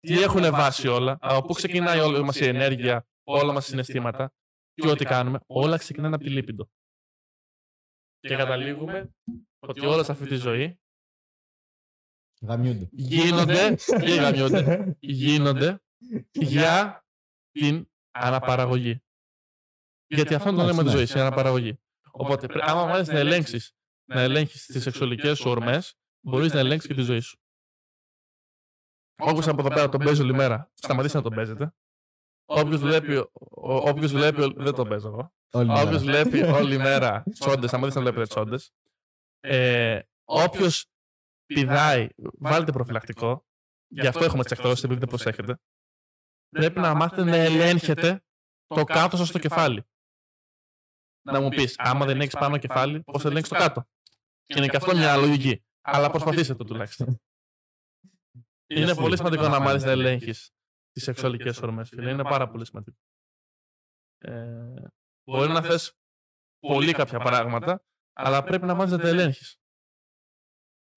Speaker 2: Τι έχουν βάσει όλα. Από πού ξεκινάει όλη μας η ενέργεια, όλα μας τα συναισθήματα και ό,τι κάνουμε. Όλα ξεκινάνε από τη λίπιντο. Και καταλήγουμε ότι όλα σε αυτή τη ζωή
Speaker 1: Γαμιούνται.
Speaker 2: γίνονται, και γαμιούνται, γίνονται για την αναπαραγωγή. Γιατί αυτό το λέμε τη ζωή, η αναπαραγωγή. Οπότε, άμα μάλιστα να ελέγξεις να ελέγχει τις σεξουαλικέ σου ορμές, μπορείς να ελέγξεις και τη ζωή σου. Όποιο από εδώ πέρα τον παίζει όλη μέρα, σταματήστε να τον παίζετε. Όποιος βλέπει, όποιος βλέπει, δεν τον παίζω εγώ. Όποιος βλέπει όλη μέρα τσόντες, σταματήστε να βλέπετε τσόντες. Ε, Όποιος πηδάει, βάλτε προφυλακτικό. Γι' αυτό έχουμε τι εκτρώσει, επειδή δεν προσέχετε. Πρέπει να μάθετε να ελέγχετε το κάτω σα στο κεφάλι. Να μου πεις, άμα δεν έχεις πάνω κεφάλι, πώς θα ελέγξεις το κάτω; Είναι και αυτό μια λογική. Αλλά προσπαθήστε το τουλάχιστον. Είναι πολύ σημαντικό να μάθεις να ελέγχεις τις σεξουαλικές ορμές, φίλε. Είναι πάρα πολύ σημαντικό. Ε, μπορεί να θες πολύ κάποια πράγματα, αλλά πρέπει να μάθεις να τα ελέγχεις.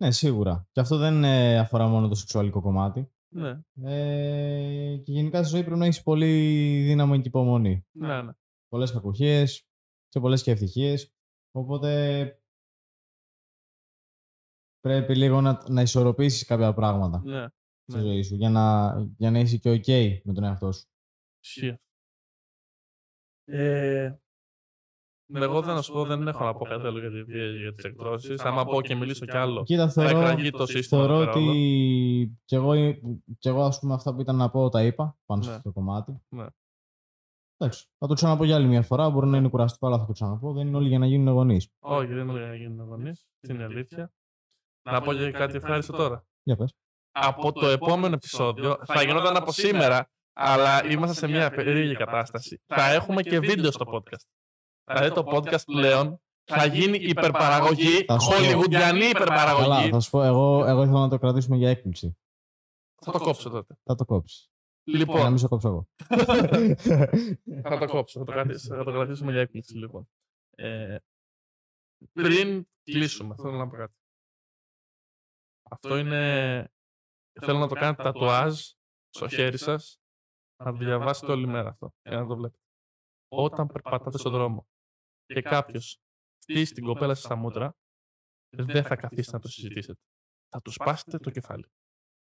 Speaker 1: Ναι, σίγουρα. Και αυτό δεν ε, αφορά μόνο το σεξουαλικό κομμάτι.
Speaker 2: Ναι.
Speaker 1: Ε, και γενικά στη ζωή πρέπει να έχεις πολύ δύναμη και υπομονή.
Speaker 2: Ναι, ναι.
Speaker 1: Πολλές κακοχίε και πολλές και ευτυχίες. Οπότε πρέπει λίγο να, να ισορροπήσεις κάποια πράγματα
Speaker 2: ναι.
Speaker 1: Στη ζωή σου για να, για να είσαι και OK με τον εαυτό σου.
Speaker 2: Ισχύει. Ε, εγώ δεν να σου πω, δεν έχω να πω κάτι άλλο για, τη, για τις εκτρώσεις. Άμα πω και μιλήσω κι άλλο,
Speaker 1: Κοίτα,
Speaker 2: θα
Speaker 1: θεωρώ,
Speaker 2: εκραγεί το σύστημα.
Speaker 1: θεωρώ
Speaker 2: εδώ πέρα όλο.
Speaker 1: ότι κι εγώ, κι εγώ ας πούμε αυτά που ήταν να πω τα είπα πάνω σε
Speaker 2: Ναι.
Speaker 1: αυτό το κομμάτι.
Speaker 2: Ναι.
Speaker 1: Εντάξει, θα το ξαναπώ για άλλη μια φορά. Μπορεί να είναι κουραστικό, αλλά θα το ξαναπώ. Δεν είναι όλοι για να γίνουν γονεί.
Speaker 2: Όχι, δεν είναι για να γίνουν γονείς. Είναι η αλήθεια. Να πω και κάτι ευχάριστο τώρα.
Speaker 1: Για πες.
Speaker 2: Από το επόμενο επεισόδιο θα γινόταν από σήμερα, αλλά είμαστε σε μια περίεργη κατάσταση. Θα έχουμε και βίντεο στο podcast. Δηλαδή το podcast πλέον θα γίνει υπερπαραγωγή,
Speaker 1: Θα σου πω.
Speaker 2: χολιγουντιανή
Speaker 1: Καλά,
Speaker 2: υπερπαραγωγή.
Speaker 1: θα σου πω, εγώ, εγώ ήθελα να το κρατήσουμε για έκπληξη.
Speaker 2: Θα το κόψω τότε.
Speaker 1: Θα το κόψεις. Να
Speaker 2: Λοιπόν,
Speaker 1: μην σε κόψω εγώ.
Speaker 2: θα το κόψω. Θα το, κρατήσω, θα το κρατήσουμε για έκπληξη, λοιπόν. Ε, πριν κλείσουμε, θέλω να πω κάτι. Αυτό είναι... Θέλω να το κάνετε τατουάζ στο χέρι σας, να το διαβάσετε όλη μέρα αυτό, για να το βλέπετε. Όταν περπατάτε στον δρόμο και κάποιος στήσει την κοπέλα σας στα μούτρα, δεν θα καθίσετε να το συζητήσετε. Θα τους σπάσετε το κεφάλι.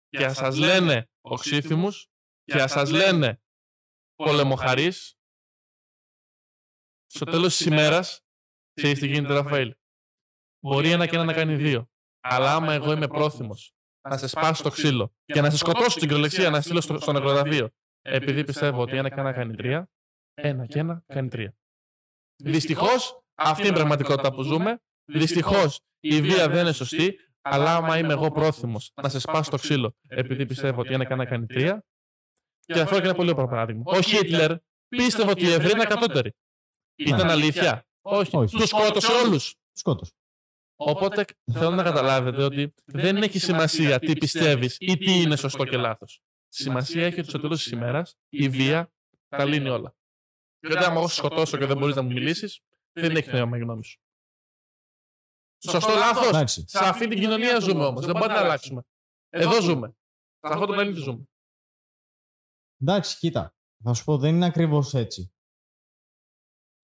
Speaker 2: Και ας σας λένε οξύθυμους και ας σας λένε πολεμοχαρείς, στο τέλος της ημέρας, ξέρεις τι γίνεται, Ραφαήλ; Μπορεί ένα και ένα να κάνει δύο. Αλλά άμα εγώ είμαι πρόθυμος να σε σπάσω το ξύλο και να σε σκοτώσω στην κυριολεξία, να σε στείλω στο, στο νεκροταφείο, επειδή πιστεύω ότι ένα και ένα κάνει τρία, ένα και ένα κάνει τρία. Δυστυχώς, αυτή είναι η πραγματικότητα που ζούμε. Δυστυχώς, η βία δεν είναι σωστή, αλλά άμα είμαι εγώ πρόθυμος να σε σπάσω το ξύλο, επειδή πιστεύω ότι ένα και ένα κάνει τρία. Και αυτό και ένα πολύ ωραίο παράδειγμα. Ο Χίτλερ πίστευε ότι οι Εβραίοι ήταν κατώτεροι. Ήταν αλήθεια. Όχι.
Speaker 1: Όχι.
Speaker 2: Τους σκότωσε όλους.
Speaker 1: Σκότος.
Speaker 2: Οπότε θέλω να καταλάβετε ότι δεν έχει σημασία τι πιστεύεις ή τι είναι σωστό και λάθος. Σημασία έχει ότι στο τέλο τη ημέρα η βία τα λύνει όλα. Και όταν εγώ σε σκοτώσω και δεν μπορείς να μου μιλήσεις, δεν έχει νόημα η γνώμη σου. Σωστό λάθος;
Speaker 1: Εντάξει.
Speaker 2: Σε αυτή την κοινωνία ζούμε όμως. Δεν μπορεί να αλλάξουμε. Εδώ ζούμε. Σε αυτό το πλανήτη ζούμε.
Speaker 1: Εντάξει, κοίτα. Θα σου πω, δεν είναι ακριβώς έτσι.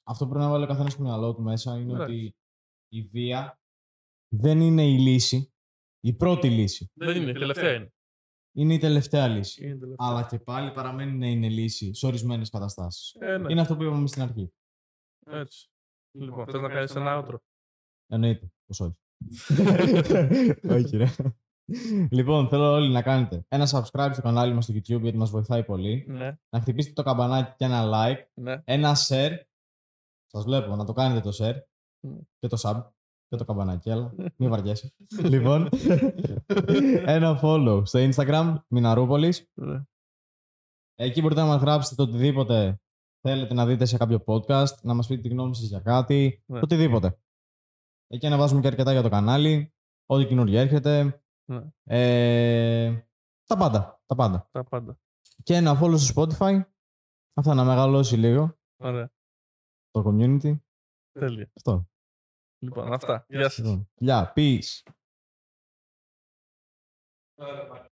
Speaker 1: Αυτό που πρέπει να βάλει ο καθένας στο μυαλό του μέσα είναι
Speaker 2: Εντάξει.
Speaker 1: ότι η βία δεν είναι η λύση. Η πρώτη λύση.
Speaker 2: Δεν είναι. Τελευταία είναι.
Speaker 1: Είναι η τελευταία λύση.
Speaker 2: Είναι τελευταία.
Speaker 1: Αλλά και πάλι παραμένει να είναι λύση σε ορισμένες καταστάσεις.
Speaker 2: Ε, ναι.
Speaker 1: Είναι αυτό που είπαμε στην αρχή.
Speaker 2: Έτσι. Λοιπόν, θες να κάνεις ένα outro;
Speaker 1: Εννοείται. Πώς όχι. όχι ρε. Λοιπόν, θέλω όλοι να κάνετε ένα subscribe στο κανάλι μας στο YouTube γιατί μας βοηθάει πολύ.
Speaker 2: Ναι,
Speaker 1: Να χτυπήσετε το καμπανάκι και ένα like.
Speaker 2: ναι.
Speaker 1: Ένα share. Σας βλέπω να το κάνετε το share.
Speaker 2: Mm.
Speaker 1: Και το sub. Και το καμπανάκι, έλα. Μην βαριέσαι. λοιπόν, ένα follow στο Instagram, Μιναρούπολης.
Speaker 2: ναι.
Speaker 1: Εκεί μπορείτε να μας γράψετε το οτιδήποτε θέλετε να δείτε σε κάποιο podcast, να μας πείτε τη γνώμη σας για κάτι,
Speaker 2: Ναι.
Speaker 1: οτιδήποτε. Εκεί ανεβάζουμε και αρκετά για το κανάλι, ό,τι καινούργιο έρχεται.
Speaker 2: Ναι.
Speaker 1: Ε, τα πάντα, τα πάντα.
Speaker 2: Τα πάντα.
Speaker 1: Και ένα follow στο Spotify, αυτό να μεγαλώσει λίγο
Speaker 2: Ωραία.
Speaker 1: το community.
Speaker 2: Τέλεια.
Speaker 1: Αυτό.
Speaker 2: Λοιπόν, αυτά. Γεια σας.
Speaker 1: Λοιπόν, Γεια, peace.
Speaker 2: Ωραία,